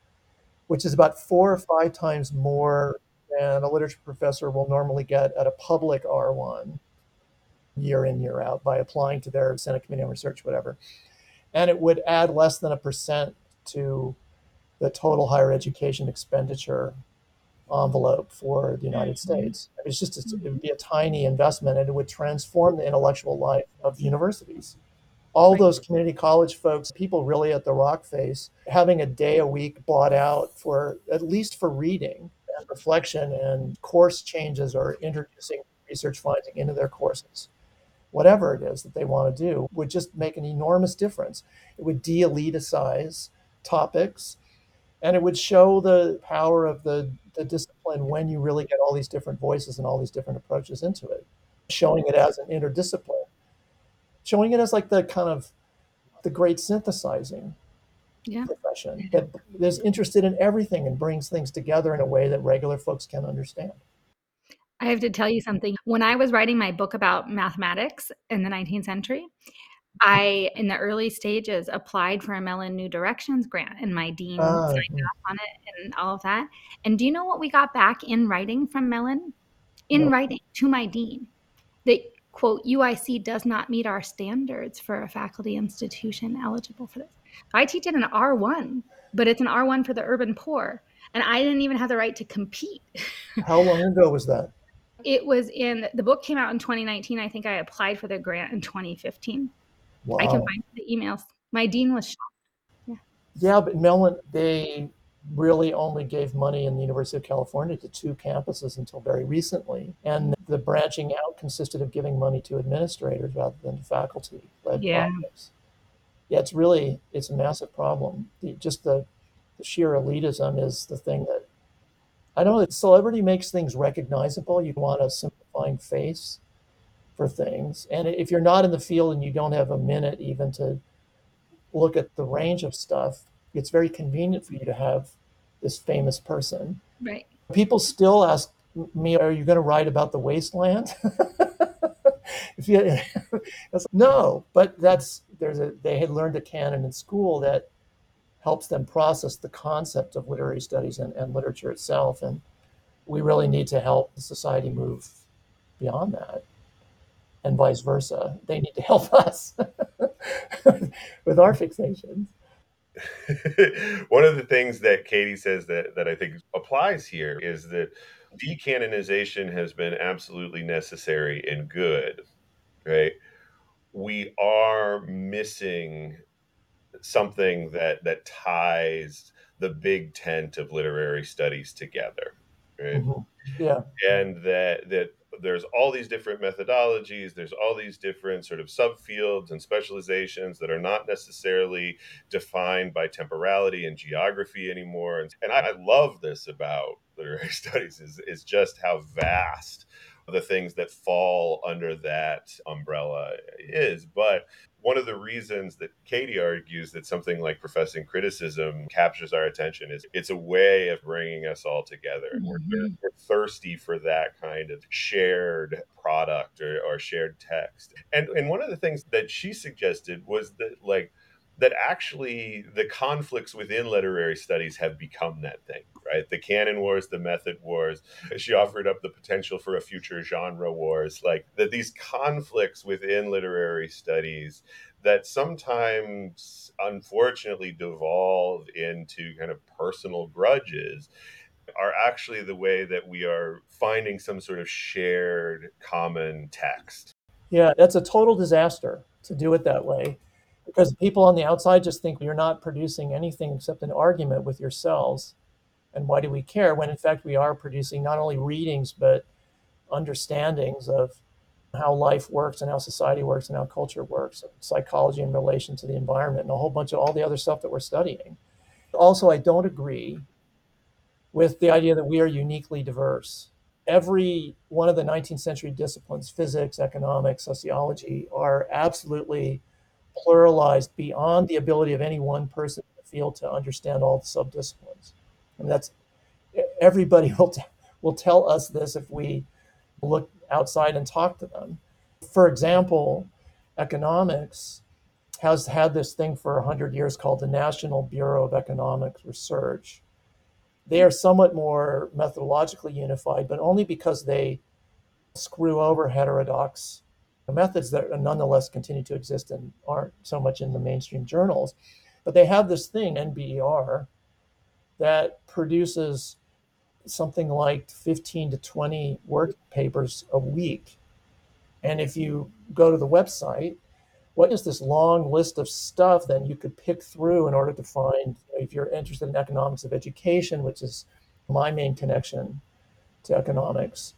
which is about four or five times more than a literature professor will normally get at a public R1 year in, year out by applying to their Senate Committee on Research, whatever. And it would add less than a percent to the total higher education expenditure envelope for the United mm-hmm. States. It's just it would be a tiny investment, and it would transform the intellectual life of universities. all those community college folks, people really at the rock face, having a day a week bought out for at least for reading and reflection and course changes or introducing research finding into their courses, whatever it is that they want to do, would just make an enormous difference. It would de eliticize topics and it would show the power of the, the discipline when you really get all these different voices and all these different approaches into it, showing it as an interdiscipline showing it as like the kind of the great synthesizing Yeah. profession that is interested in everything and brings things together in a way that regular folks can understand. I have to tell you something. When I was writing my book about mathematics in the 19th century, I, in the early stages, applied for a Mellon New Directions grant, and my dean signed yeah. off on it and all of that. And do you know what we got back in writing from Mellon? In No. writing to my dean, that quote UIC does not meet our standards for a faculty institution eligible for this. I teach at an R1, but it's an R1 for the urban poor, and I didn't even have the right to compete. How long ago was that? It was in the book came out in 2019. I think I applied for the grant in 2015. Wow. I can find the emails. My dean was shocked. Yeah, Yeah, but Mellon, they really only gave money in the University of California to two campuses until very recently. And the branching out consisted of giving money to administrators rather than to faculty led Yeah. projects. Yeah, it's really it's a massive problem. The, just the, the sheer elitism is the thing that I don't know. That celebrity makes things recognizable. You want a simplifying face for things, and if you're not in the field and you don't have a minute even to look at the range of stuff, it's very convenient for you to have this famous person. Right. People still ask me, "Are you going to write about the wasteland?" if you, no, but that's there's a they had learned a canon in school that helps them process the concept of literary studies and, and literature itself, and we really need to help the society move beyond that, and vice versa. They need to help us with our fixations. One of the things that Katie says that, that I think applies here is that decanonization has been absolutely necessary and good, right? We are missing something that that ties the big tent of literary studies together, right? Mhm. Yeah, and that that there's all these different methodologies there's all these different sort of subfields and specializations that are not necessarily defined by temporality and geography anymore. And, and I, I love this about literary studies is, is just how vast the things that fall under that umbrella is but one of the reasons that Katie argues that something like professing criticism captures our attention is it's a way of bringing us all together. We're, Mhm. we're thirsty for that kind of shared product or, or shared text. And and one of the things that she suggested was that like that actually the conflicts within literary studies have become that thing, right? The canon wars, the method wars. She offered up the potential for a future genre wars, like that these conflicts within literary studies that sometimes unfortunately devolve into kind of personal grudges are actually the way that we are finding some sort of shared common text. yeah, that's a total disaster to do it that way, because people on the outside just think you're not producing anything except an argument with yourselves, and why do we care? When in fact we are producing not only readings but understandings of how life works and how society works and how culture works, psychology in relation to the environment, and a whole bunch of all the other stuff that we're studying. Also, I don't agree with the idea that we are uniquely diverse. Every one of the 19th century disciplines, physics, economics, sociology, are absolutely pluralized beyond the ability of any one person in the field to understand all the subdisciplines. And that's everybody will, t- will tell us this if we look outside and talk to them. For example, economics has had this thing for 100 years called the National Bureau of Economics Research. They are somewhat more methodologically unified, but only because they screw over heterodox methods that nonetheless continue to exist and aren't so much in the mainstream journals. But they have this thing, NBER, that produces something like 15 to 20 work papers a week. And if you go to the website, what is this long list of stuff that you could pick through in order to find if you're interested in economics of education which is my main connection to economics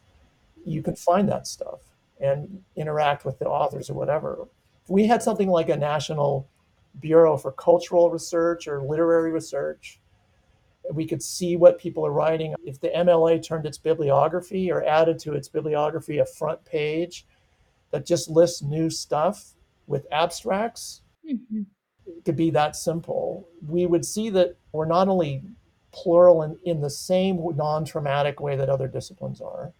you can find that stuff and interact with the authors or whatever. If we had something like a national bureau for cultural research or literary research. We could see what people are writing. If the mla turned its bibliography or added to its bibliography a front page that just lists new stuff with abstracts mm-hmm. it could be that simple. We would see that we're not only plural in, in the same non-traumatic way that other disciplines are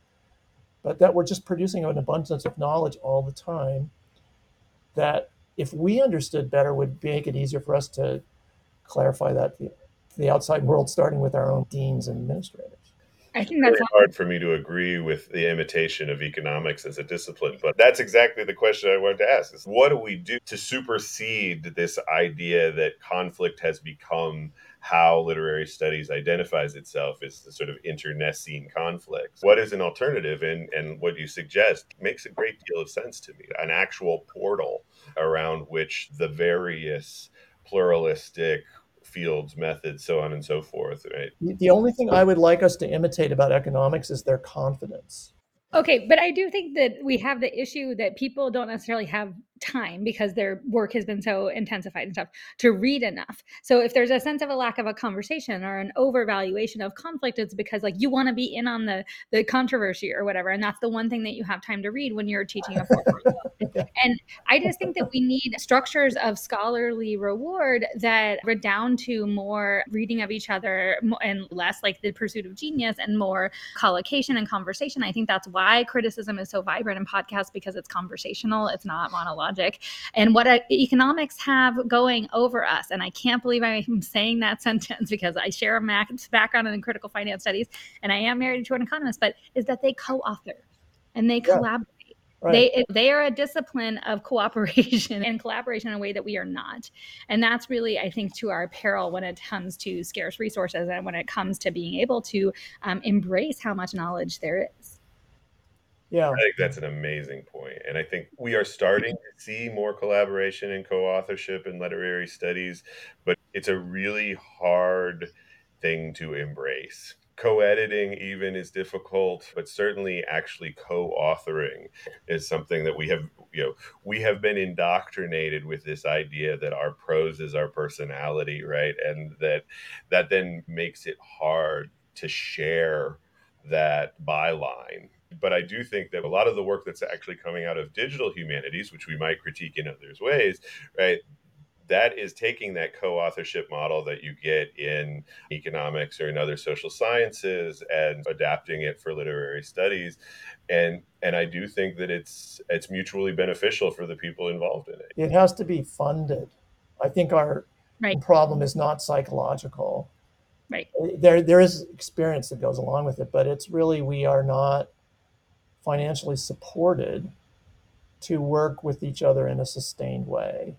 but that we're just producing an abundance of knowledge all the time that if we understood better would make it easier for us to clarify that to the, outside world starting with our own deans and administrators. I think that's very hard for me to agree with the imitation of economics as a discipline, but that's exactly the question I wanted to ask: is what do we do to supersede this idea that conflict has become how literary studies identifies itself as the sort of internecine conflicts. What is an alternative, and and what you suggest makes a great deal of sense to me. An actual portal around which the various pluralistic fields, methods, so on and so forth. Right. The only thing I would like us to imitate about economics is their confidence. Okay, but I do think that we have the issue that people don't necessarily have time because their work has been so intensified and stuff to read enough. So if there's a sense of a lack of a conversation or an overvaluation of conflict, it's because like you want to be in on the the controversy or whatever, and that's the one thing that you have time to read when you're teaching a And I just think that we need structures of scholarly reward that redound to more reading of each other and less like the pursuit of genius and more collocation and conversation. I think that's why criticism is so vibrant in podcasts because it's conversational, it's not monologue logic and what economics have going over us. And I can't believe I'm saying that sentence because I share a background in critical finance studies and I am married to an economist, but is that they co author and they yeah. collaborate. Right. They they are a discipline of cooperation and collaboration in a way that we are not, and that's really I think to our peril when it comes to scarce resources and when it comes to being able to um, embrace how much knowledge there is. Yeah. I think that's an amazing point. And I think we are starting to see more collaboration and co authorship in literary studies, but it's a really hard thing to embrace. Co editing, even, is difficult, but certainly actually co authoring is something that we have, you know, we have been indoctrinated with this idea that our prose is our personality, right? And that that then makes it hard to share that byline but I do think that a lot of the work that's actually coming out of digital humanities, which we might critique in others ways, right? That is taking that co authorship model that you get in economics or in other social sciences and adapting it for literary studies. And and I do think that it's it's mutually beneficial for the people involved in it. It has to be funded. I think our right. problem is not psychological. Right. There there is experience that goes along with it, but it's really we are not financially supported to work with each other in a sustained way.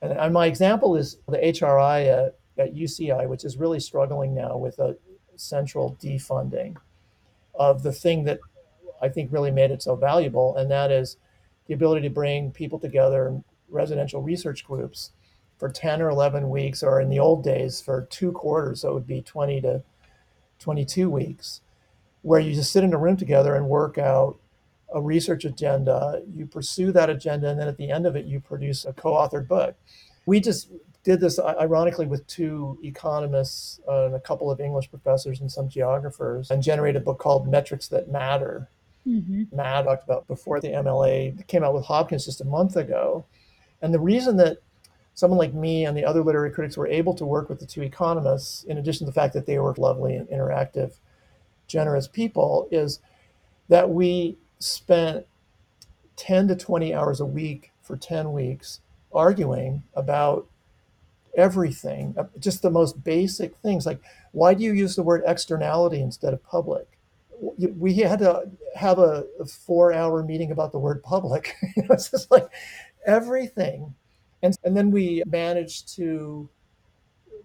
And, and my example is the HRI at, at UCI, which is really struggling now with a central defunding of the thing that I think really made it so valuable, and that is the ability to bring people together in residential research groups for 10 or 11 weeks, or in the old days for two quarters, so it would be 20 to 22 weeks, where you just sit in a room together and work out a research agenda, you pursue that agenda, and then at the end of it, you produce a co authored book. We just did this ironically with two economists uh, and a couple of English professors and some geographers and generated a book called Metrics That Matter. Mm-hmm. Matt talked about before the MLA came out with Hopkins just a month ago. And the reason that someone like me and the other literary critics were able to work with the two economists, in addition to the fact that they were lovely and interactive, generous people, is that we spent 10 to 20 hours a week for 10 weeks arguing about everything, uh, just the most basic things like why do you use the word externality instead of public? We had to have a, four hour meeting about the word public. it's just like everything. And, and then we managed to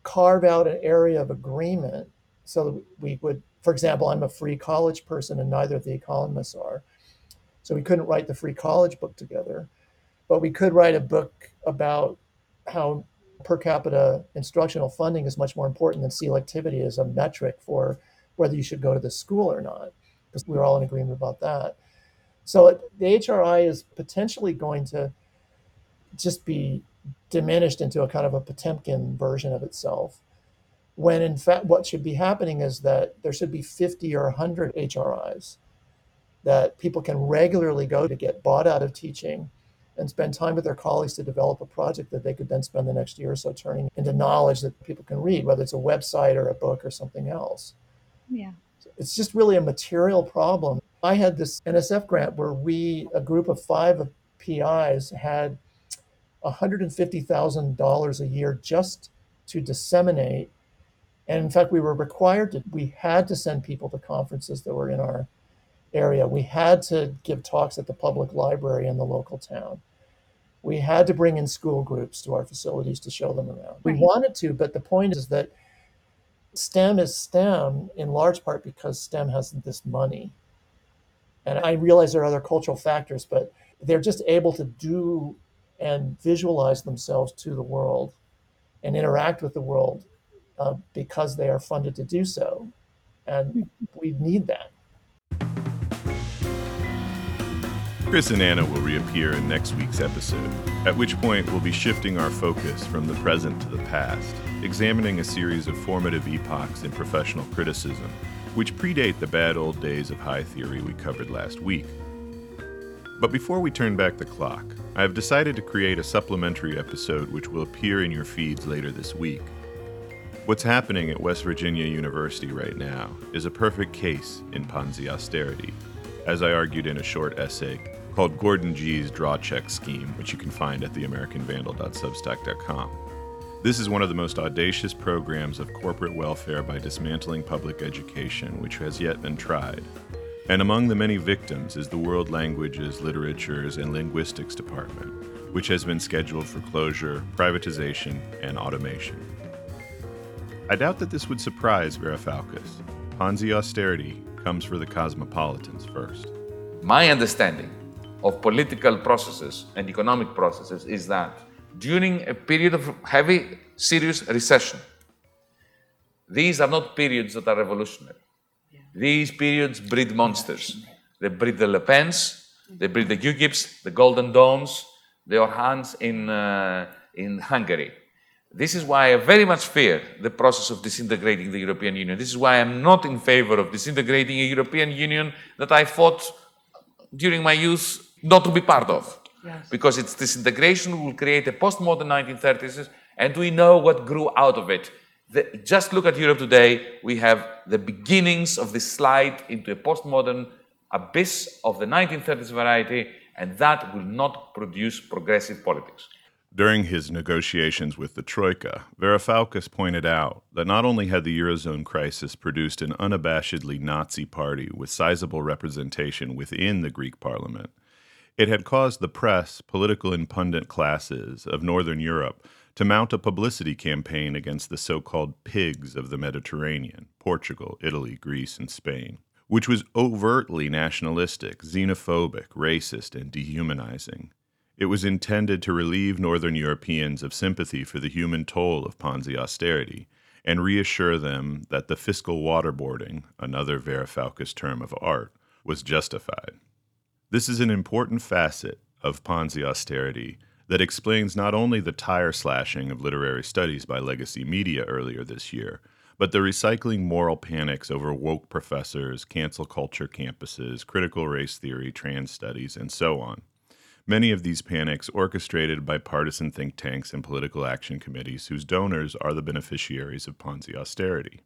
carve out an area of agreement so that we would, for example, I'm a free college person and neither of the economists are. So we couldn't write the free college book together. but we could write a book about how per capita instructional funding is much more important than selectivity as a metric for whether you should go to the school or not, because we are all in agreement about that. So the HRI is potentially going to just be diminished into a kind of a Potemkin version of itself. When in fact, what should be happening is that there should be 50 or 100 HRIs that people can regularly go to get bought out of teaching and spend time with their colleagues to develop a project that they could then spend the next year or so turning into knowledge that people can read, whether it's a website or a book or something else. Yeah. It's just really a material problem. I had this NSF grant where we, a group of five PIs, had $150,000 a year just to disseminate. And in fact, we were required to, we had to send people to conferences that were in our area. We had to give talks at the public library in the local town. We had to bring in school groups to our facilities to show them around. We wanted to, but the point is that STEM is STEM in large part because STEM has this money. And I realize there are other cultural factors, but they're just able to do and visualize themselves to the world and interact with the world uh, because they are funded to do so. And we need that. Chris and Anna will reappear in next week's episode, at which point we'll be shifting our focus from the present to the past, examining a series of formative epochs in professional criticism, which predate the bad old days of high theory we covered last week. But before we turn back the clock, I have decided to create a supplementary episode which will appear in your feeds later this week. What's happening at West Virginia University right now is a perfect case in Ponzi austerity, as I argued in a short essay called Gordon Gee's Draw Check Scheme, which you can find at theamericanvandal.substack.com. This is one of the most audacious programs of corporate welfare by dismantling public education which has yet been tried. And among the many victims is the World Languages, Literatures, and Linguistics Department, which has been scheduled for closure, privatization, and automation. I doubt that this would surprise Varoufakis. Ponzi austerity comes for the cosmopolitans first. My understanding of political processes and economic processes is that during a period of heavy, serious recession, these are not periods that are revolutionary. These periods breed monsters. They breed the Le Pens, they breed the UKIPs, the Golden Dawns, the Orbans in, uh, in Hungary. This is why I very much fear the process of disintegrating the European Union. This is why I'm not in favor of disintegrating a European Union that I fought during my youth not to be part of. Because its disintegration will create a postmodern 1930s, and we know what grew out of it. The- just look at Europe today. We have the beginnings of this slide into a postmodern abyss of the 1930s variety, and that will not produce progressive politics. During his negotiations with the Troika, Varoufakis pointed out that not only had the Eurozone crisis produced an unabashedly Nazi party with sizable representation within the Greek parliament, it had caused the press, political and pundit classes of Northern Europe to mount a publicity campaign against the so called pigs of the Mediterranean Portugal, Italy, Greece, and Spain, which was overtly nationalistic, xenophobic, racist, and dehumanizing. It was intended to relieve Northern Europeans of sympathy for the human toll of Ponzi austerity and reassure them that the fiscal waterboarding, another Varoufakis term of art, was justified. This is an important facet of Ponzi austerity that explains not only the tire slashing of literary studies by legacy media earlier this year, but the recycling moral panics over woke professors, cancel culture campuses, critical race theory, trans studies, and so on. Many of these panics orchestrated by partisan think tanks and political action committees whose donors are the beneficiaries of Ponzi austerity.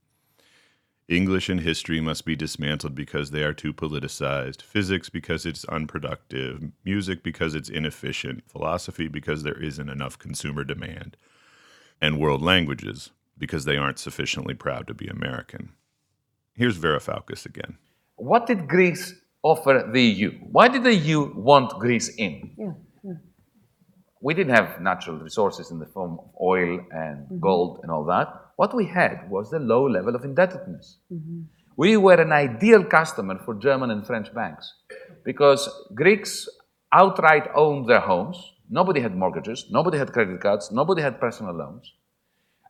English and history must be dismantled because they are too politicized, physics because it's unproductive, music because it's inefficient, philosophy because there isn't enough consumer demand, and world languages because they aren't sufficiently proud to be American. Here's Varoufakis again. What did Greece offer the EU? Why did the EU want Greece in? Yeah. We didn't have natural resources in the form of oil and mm-hmm. gold and all that. What we had was the low level of indebtedness. We were an ideal customer for German and French banks because Greeks outright owned their homes nobody had mortgages, nobody had credit cards, nobody had personal loans.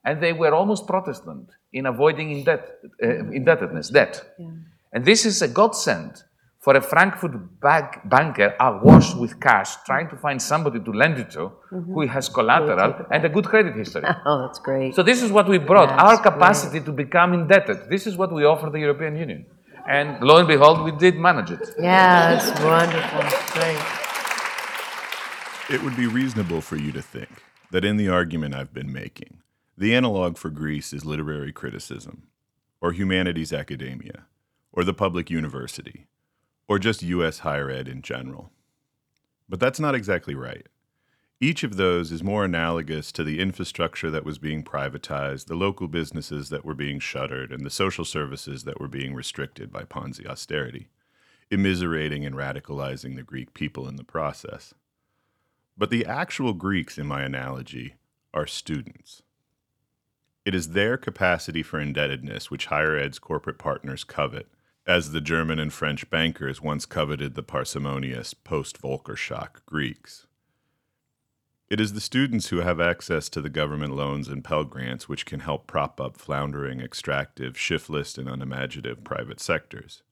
And they were almost Protestant in avoiding indebt, uh, indebtedness, debt. Yeah. And this is a godsend for a Frankfurt bank, banker awash with cash, trying to find somebody to lend it to mm-hmm. who has collateral and a good credit history. Oh, that's great. So this is what we brought, that's our capacity great. to become indebted. This is what we offer the European Union. And lo and behold, we did manage it. Yeah, that's wonderful. Great. It would be reasonable for you to think that in the argument I've been making, the analog for Greece is literary criticism, or humanities academia, or the public university, or just U.S. higher ed in general. But that's not exactly right. Each of those is more analogous to the infrastructure that was being privatized, the local businesses that were being shuttered, and the social services that were being restricted by Ponzi austerity, immiserating and radicalizing the Greek people in the process. But the actual Greeks, in my analogy, are students. It is their capacity for indebtedness which higher ed's corporate partners covet, as the German and French bankers once coveted the parsimonious post Volcker shock Greeks. It is the students who have access to the government loans and Pell Grants which can help prop up floundering, extractive, shiftless, and unimaginative private sectors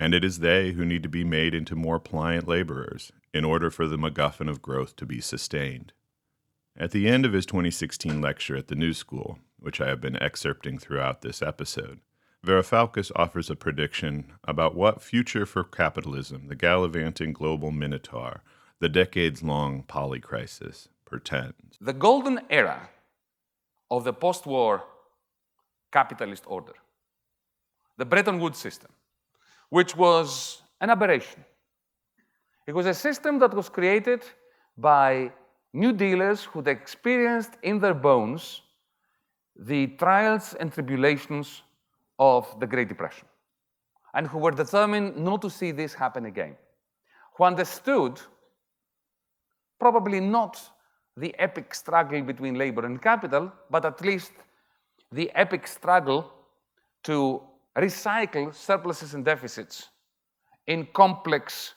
and it is they who need to be made into more pliant laborers in order for the MacGuffin of growth to be sustained. At the end of his 2016 lecture at the New School, which I have been excerpting throughout this episode, Varoufakis offers a prediction about what future for capitalism, the gallivanting global minotaur, the decades long polycrisis, portends. The golden era of the post war capitalist order, the Bretton Woods system, which was an aberration. It was a system that was created by new dealers who'd experienced in their bones the trials and tribulations of the Great Depression and who were determined not to see this happen again, who understood probably not the epic struggle between labor and capital, but at least the epic struggle to recycle surpluses and deficits in complex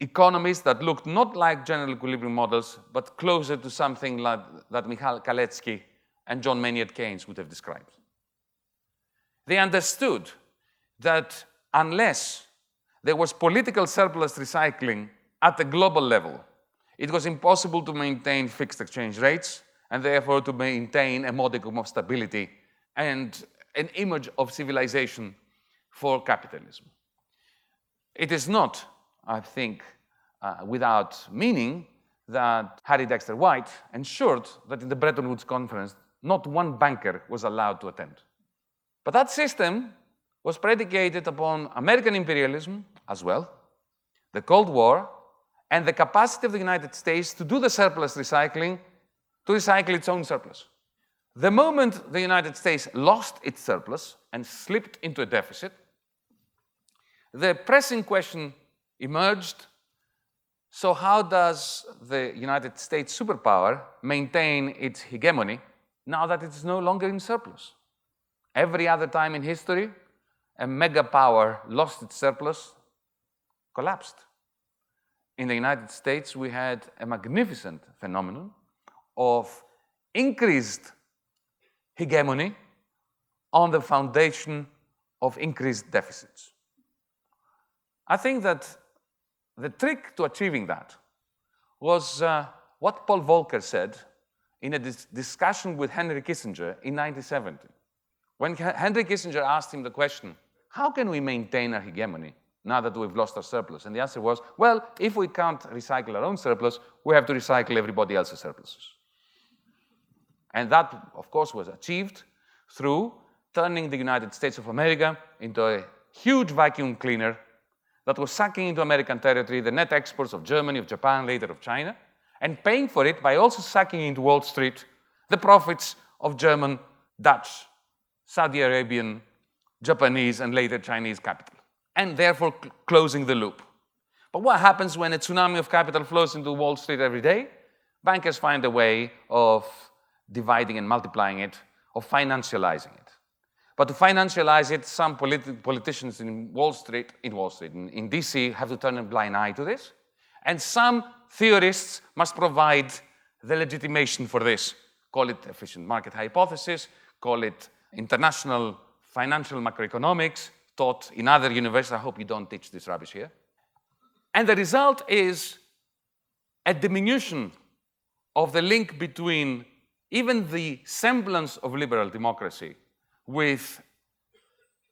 economies that looked not like general equilibrium models, but closer to something like that Michal Kalecki and John Maynard Keynes would have described. They understood that unless there was political surplus recycling at the global level, it was impossible to maintain fixed exchange rates and therefore to maintain a modicum of stability and an image of civilization for capitalism. It is not, I think, uh, without meaning that Harry Dexter White ensured that in the Bretton Woods Conference, not one banker was allowed to attend. But that system was predicated upon American imperialism as well, the Cold War, and the capacity of the United States to do the surplus recycling, to recycle its own surplus. The moment the United States lost its surplus and slipped into a deficit, the pressing question emerged so, how does the United States superpower maintain its hegemony now that it's no longer in surplus? Every other time in history, a mega power lost its surplus, collapsed. In the United States, we had a magnificent phenomenon of increased hegemony on the foundation of increased deficits. I think that the trick to achieving that was uh, what Paul Volcker said in a dis discussion with Henry Kissinger in 1970. When Henry Kissinger asked him the question, how can we maintain our hegemony now that we've lost our surplus? And the answer was, well, if we can't recycle our own surplus, we have to recycle everybody else's surpluses. And that, of course, was achieved through turning the United States of America into a huge vacuum cleaner that was sucking into American territory the net exports of Germany, of Japan, later of China, and paying for it by also sucking into Wall Street the profits of German, Dutch, Saudi Arabian, Japanese, and later Chinese capital, and therefore cl closing the loop. But what happens when a tsunami of capital flows into Wall Street every day? Bankers find a way of dividing and multiplying it, of financializing it. But to financialize it, some politi politicians in Wall Street, in Wall Street, in, in DC, have to turn a blind eye to this. And some theorists must provide the legitimation for this. Call it efficient market hypothesis, call it international financial macroeconomics taught in other universities. I hope you don't teach this rubbish here. And the result is a diminution of the link between even the semblance of liberal democracy with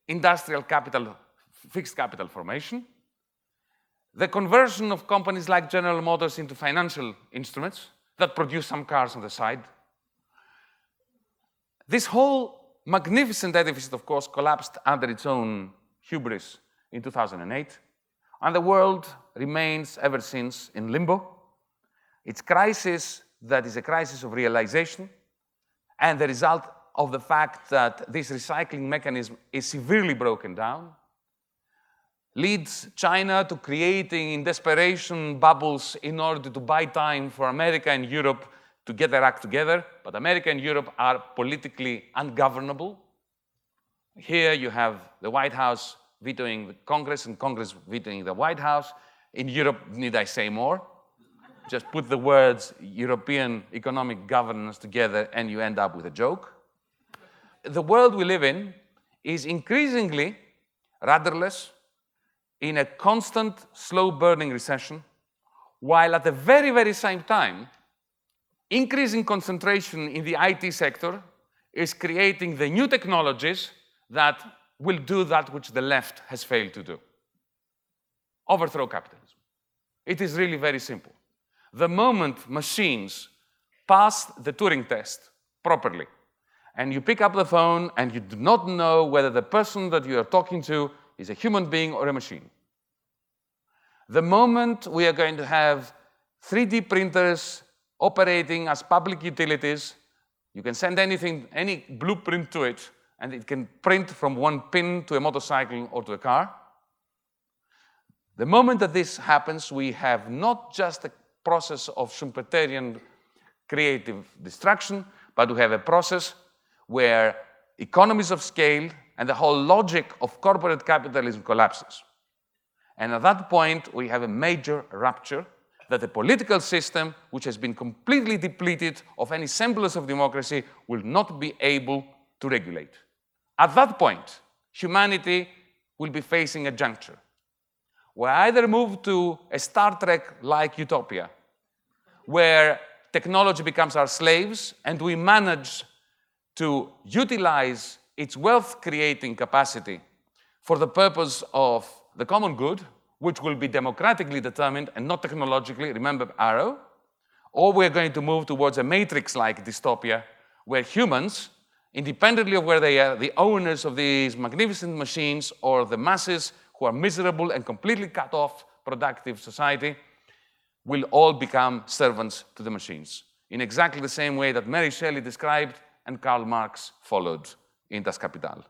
industrial capital, fixed capital formation, the conversion of companies like General Motors into financial instruments that produce some cars on the side. This whole magnificent edifice, of course, collapsed under its own hubris in 2008, and the world remains ever since in limbo. Its crisis that is a crisis of realization and the result of the fact that this recycling mechanism is severely broken down leads China to creating in desperation bubbles in order to buy time for America and Europe to get their act together. But America and Europe are politically ungovernable. Here you have the White House vetoing Congress and Congress vetoing the White House. In Europe, need I say more? Just put the words European economic governance together and you end up with a joke. The world we live in is increasingly rudderless, in a constant, slow burning recession, while at the very, very same time, increasing concentration in the IT sector is creating the new technologies that will do that which the left has failed to do overthrow capitalism. It is really very simple. The moment machines pass the Turing test properly, and you pick up the phone and you do not know whether the person that you are talking to is a human being or a machine. The moment we are going to have 3D printers operating as public utilities, you can send anything, any blueprint to it, and it can print from one pin to a motorcycle or to a car. The moment that this happens, we have not just a process of Schumpeterian creative destruction, but we have a process where economies of scale and the whole logic of corporate capitalism collapses. And at that point, we have a major rupture that the political system, which has been completely depleted of any semblance of democracy, will not be able to regulate. At that point, humanity will be facing a juncture. We either move to a Star Trek like utopia, where technology becomes our slaves and we manage to utilize its wealth creating capacity for the purpose of the common good, which will be democratically determined and not technologically, remember Arrow, or we're going to move towards a matrix like dystopia where humans, independently of where they are, the owners of these magnificent machines or the masses who are miserable and completely cut off productive society, will all become servants to the machines in exactly the same way that Mary Shelley described and Karl Marx followed in Das Kapital.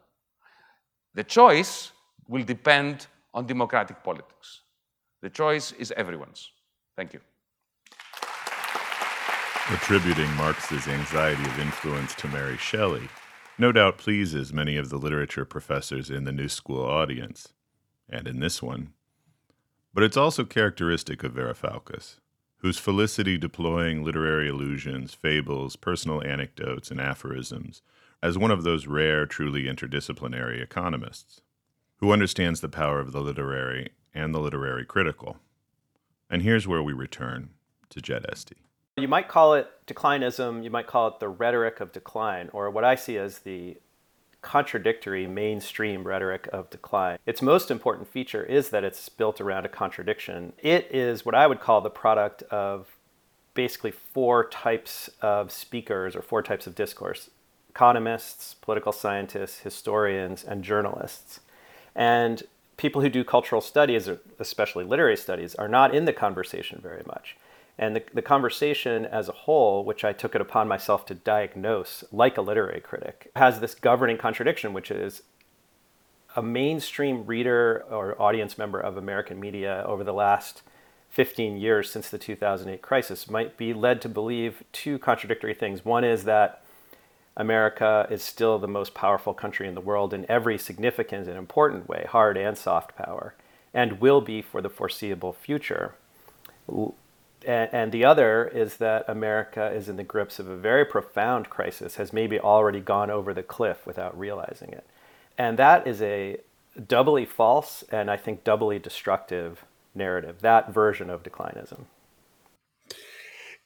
The choice will depend on democratic politics. The choice is everyone's. Thank you. Attributing Marx's anxiety of influence to Mary Shelley no doubt pleases many of the literature professors in the New School audience, and in this one. But it's also characteristic of Varoufakis, whose felicity deploying literary allusions, fables, personal anecdotes, and aphorisms as one of those rare, truly interdisciplinary economists who understands the power of the literary and the literary critical. And here's where we return to Jed Esty. You might call it declinism, you might call it the rhetoric of decline, or what I see as the contradictory mainstream rhetoric of decline. Its most important feature is that it's built around a contradiction. It is what I would call the product of basically four types of speakers or four types of discourse economists, political scientists, historians, and journalists. And people who do cultural studies, especially literary studies, are not in the conversation very much. And the, the conversation as a whole, which I took it upon myself to diagnose like a literary critic, has this governing contradiction, which is a mainstream reader or audience member of American media over the last 15 years since the 2008 crisis might be led to believe two contradictory things. One is that America is still the most powerful country in the world in every significant and important way, hard and soft power, and will be for the foreseeable future. And, the other is that America is in the grips of a very profound crisis, has maybe already gone over the cliff without realizing it. And that is a doubly false and I think doubly destructive narrative, that version of declinism.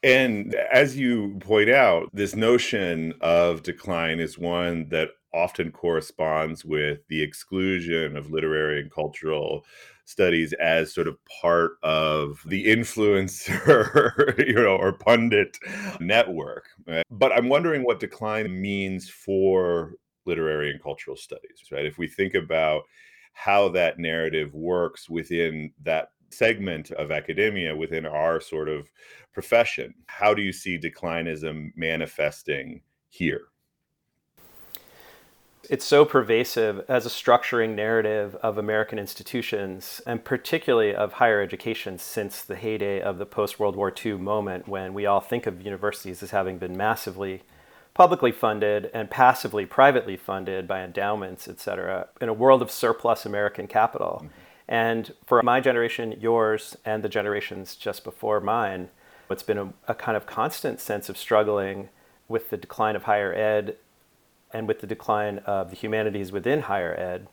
And as you point out, this notion of decline is one that often corresponds with the exclusion of literary and cultural studies as sort of part of the influencer, you know, or pundit network. But I'm wondering what decline means for literary and cultural studies, right? If we think about how that narrative works within that segment of academia within our sort of profession. How do you see declinism manifesting here? It's so pervasive as a structuring narrative of American institutions, and particularly of higher education since the heyday of the post World War II moment when we all think of universities as having been massively publicly funded and passively privately funded by endowments, et cetera, in a world of surplus American capital. Mm-hmm. And for my generation, yours, and the generations just before mine, it's been a, a, kind of constant sense of struggling with the decline of higher ed and with the decline of the humanities within higher ed.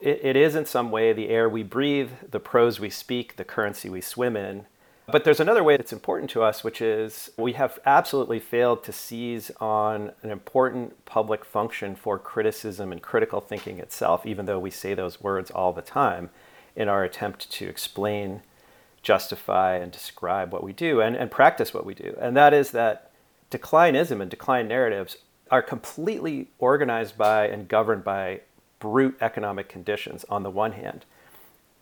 It, it is, in some way, the air we breathe, the prose we speak, the currency we swim in. But there's another way that's important to us, which is we have absolutely failed to seize on an important public function for criticism and critical thinking itself, even though we say those words all the time in our attempt to explain, justify, and describe what we do and, and practice what we do. And that is that declinism and decline narratives are completely organized by and governed by brute economic conditions on the one hand.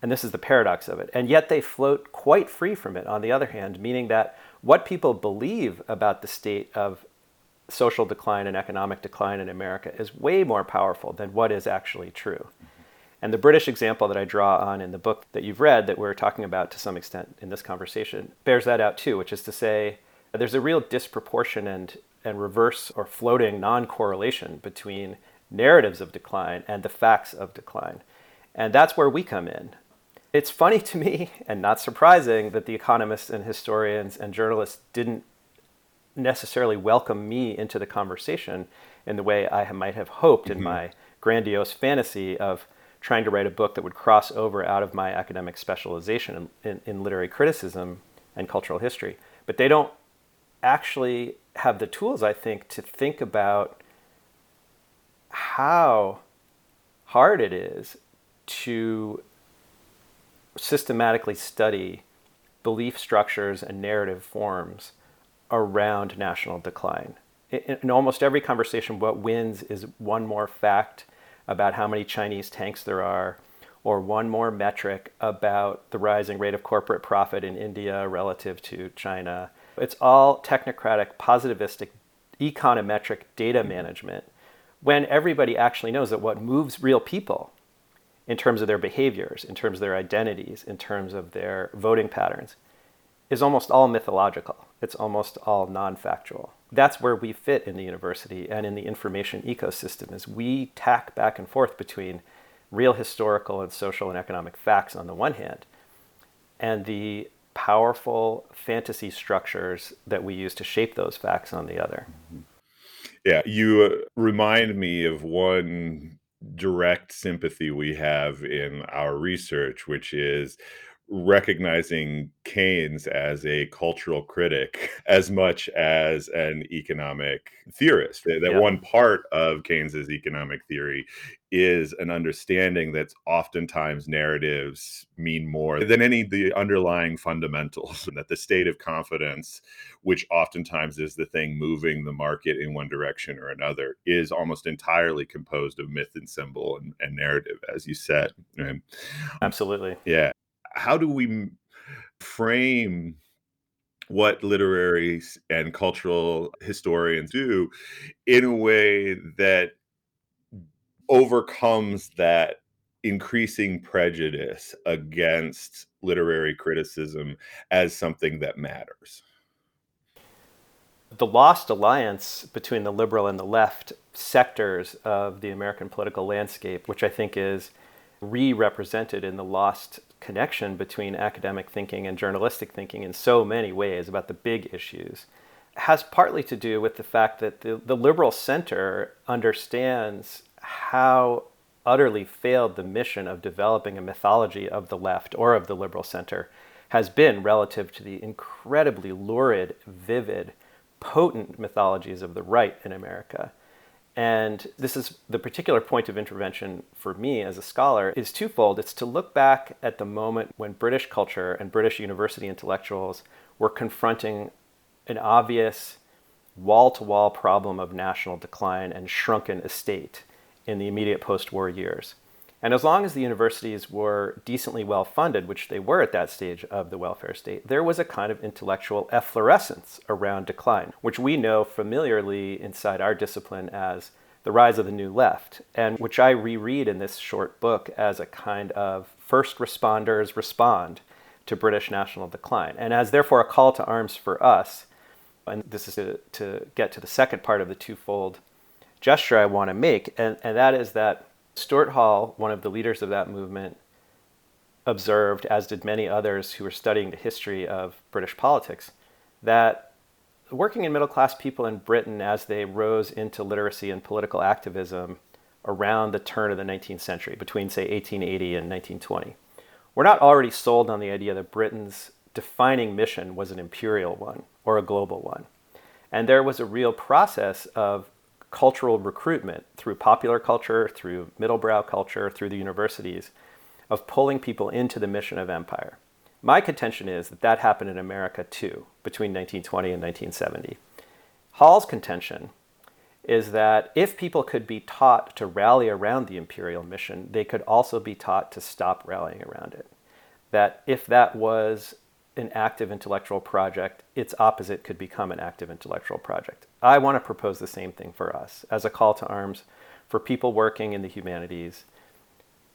And this is the paradox of it. And yet they float quite free from it on the other hand, meaning that what people believe about the state of social decline and economic decline in America is way more powerful than what is actually true. And the British example that I draw on in the book that you've read, that we're talking about to some extent in this conversation, bears that out too, which is to say there's a real disproportion and, and reverse or floating non correlation between narratives of decline and the facts of decline. And that's where we come in. It's funny to me and not surprising that the economists and historians and journalists didn't necessarily welcome me into the conversation in the way I might have hoped mm-hmm. in my grandiose fantasy of trying to write a book that would cross over out of my academic specialization in, in, in literary criticism and cultural history. But they don't actually have the tools, I think, to think about how hard it is to systematically study belief structures and narrative forms around national decline. In, in almost every conversation, what wins is one more fact about how many Chinese tanks there are, or one more metric about the rising rate of corporate profit in India relative to China. It's all technocratic, positivistic, econometric data management when everybody actually knows that what moves real people in terms of their behaviors, in terms of their identities, in terms of their voting patterns, is almost all mythological. It's almost all non-factual. That's where we fit in the university and in the information ecosystem is we tack back and forth between real historical and social and economic facts on the one hand and the powerful fantasy structures that we use to shape those facts on the other. Yeah, you uh, remind me of one direct sympathy we have in our research, which is recognizing Keynes as a cultural critic as much as an economic theorist. That yeah. one part of Keynes's economic theory is an understanding that oftentimes narratives mean more than any of the underlying fundamentals, and that the state of confidence, which oftentimes is the thing moving the market in one direction or another, is almost entirely composed of myth and symbol and, and narrative, as you said. And, Absolutely. Yeah how do we frame what literary and cultural historians do in a way that overcomes that increasing prejudice against literary criticism as something that matters. The lost alliance between the liberal and the left sectors of the American political landscape, which I think is re represented in the lost connection between academic thinking and journalistic thinking in so many ways about the big issues has partly to do with the fact that the, the liberal center understands how utterly failed the mission of developing a mythology of the left or of the liberal center has been relative to the incredibly lurid, vivid, potent mythologies of the right in America. And this is the particular point of intervention for me as a scholar is twofold. It's to look back at the moment when British culture and British university intellectuals were confronting an obvious wall to wall problem of national decline and shrunken estate in the immediate post war years. And as long as the universities were decently well funded, which they were at that stage of the welfare state, there was a kind of intellectual efflorescence around decline, which we know familiarly inside our discipline as the rise of the new left, and which I reread in this short book as a kind of first responders respond to British national decline, and as therefore a call to arms for us. And this is to, to get to the second part of the twofold gesture I want to make, and, and that is that Stuart Hall, one of the leaders of that movement, observed, as did many others who were studying the history of British politics, that working and middle class people in Britain, as they rose into literacy and political activism around the turn of the 19th century, between, say, 1880 and 1920, were not already sold on the idea that Britain's defining mission was an imperial one or a global one. And there was a real process of cultural recruitment through popular culture, through middlebrow culture, through the universities, of pulling people into the mission of empire. My contention is that that happened in America too, between 1920 and 1970. Hall's contention is that if people could be taught to rally around the imperial mission, they could also be taught to stop rallying around it. That if that was an active intellectual project, its opposite could become an active intellectual project. I want to propose the same thing for us as a call to arms for people working in the humanities,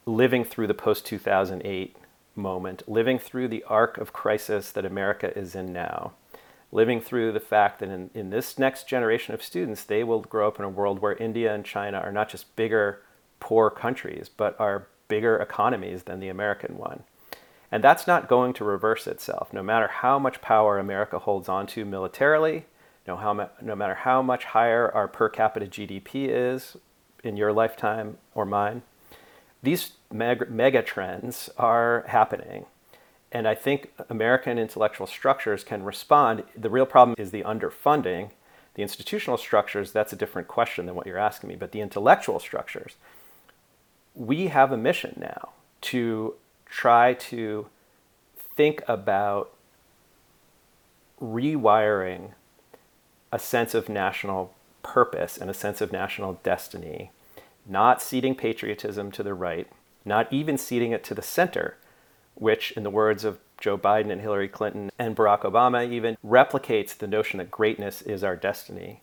living through the post 2008 moment, living through the arc of crisis that America is in now, living through the fact that in, in this next generation of students, they will grow up in a world where India and China are not just bigger, poor countries, but are bigger economies than the American one and that's not going to reverse itself. No matter how much power America holds onto militarily, no, how, no matter how much higher our per capita GDP is in your lifetime or mine, these mega, mega trends are happening. And I think American intellectual structures can respond. The real problem is the underfunding. The institutional structures, that's a different question than what you're asking me, but the intellectual structures, we have a mission now to try to think about rewiring a sense of national purpose and a sense of national destiny, not ceding patriotism to the right, not even ceding it to the center, which, in the words of Joe Biden and Hillary Clinton and Barack Obama, even replicates the notion that greatness is our destiny.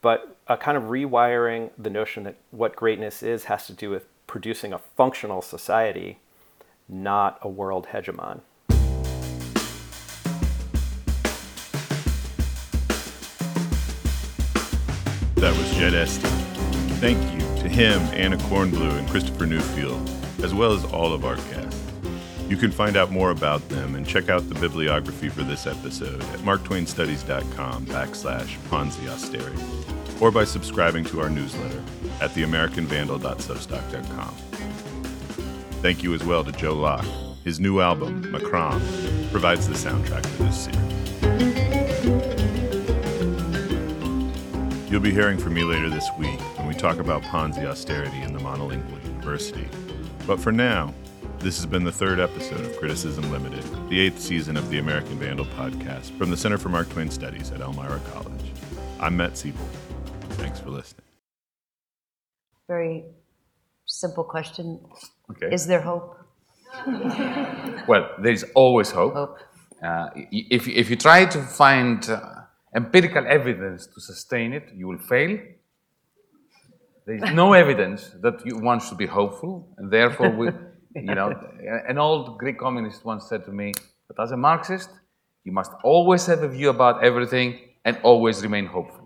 But a kind of rewiring the notion that what greatness is has to do with producing a functional society not a world hegemon. That was Jed Esty. Thank you to him, Anna Kornbluh, and Christopher Newfield, as well as all of our guests. You can find out more about them and check out the bibliography for this episode at marktwainstudies.com backslash Ponzi austerity, or by subscribing to our newsletter at theamericanvandal.substack.com. Thank you as well to Joe Locke. His new album, Makram, provides the soundtrack for this series. You'll be hearing from me later this week when we talk about Ponzi austerity in the monolingual university. But for now, this has been the third episode of Criticism Limited, the eighth season of the American Vandal podcast from the Center for Mark Twain Studies at Elmira College. I'm Matt Seybold. Thanks for listening. Very simple question. Okay. Is there hope? well, there is always hope. Hope. Uh, if, if you try to find uh, empirical evidence to sustain it, you will fail. There is no evidence that you, one should be hopeful, and therefore, we, you know, an old Greek communist once said to me that as a Marxist, you must always have a view about everything and always remain hopeful.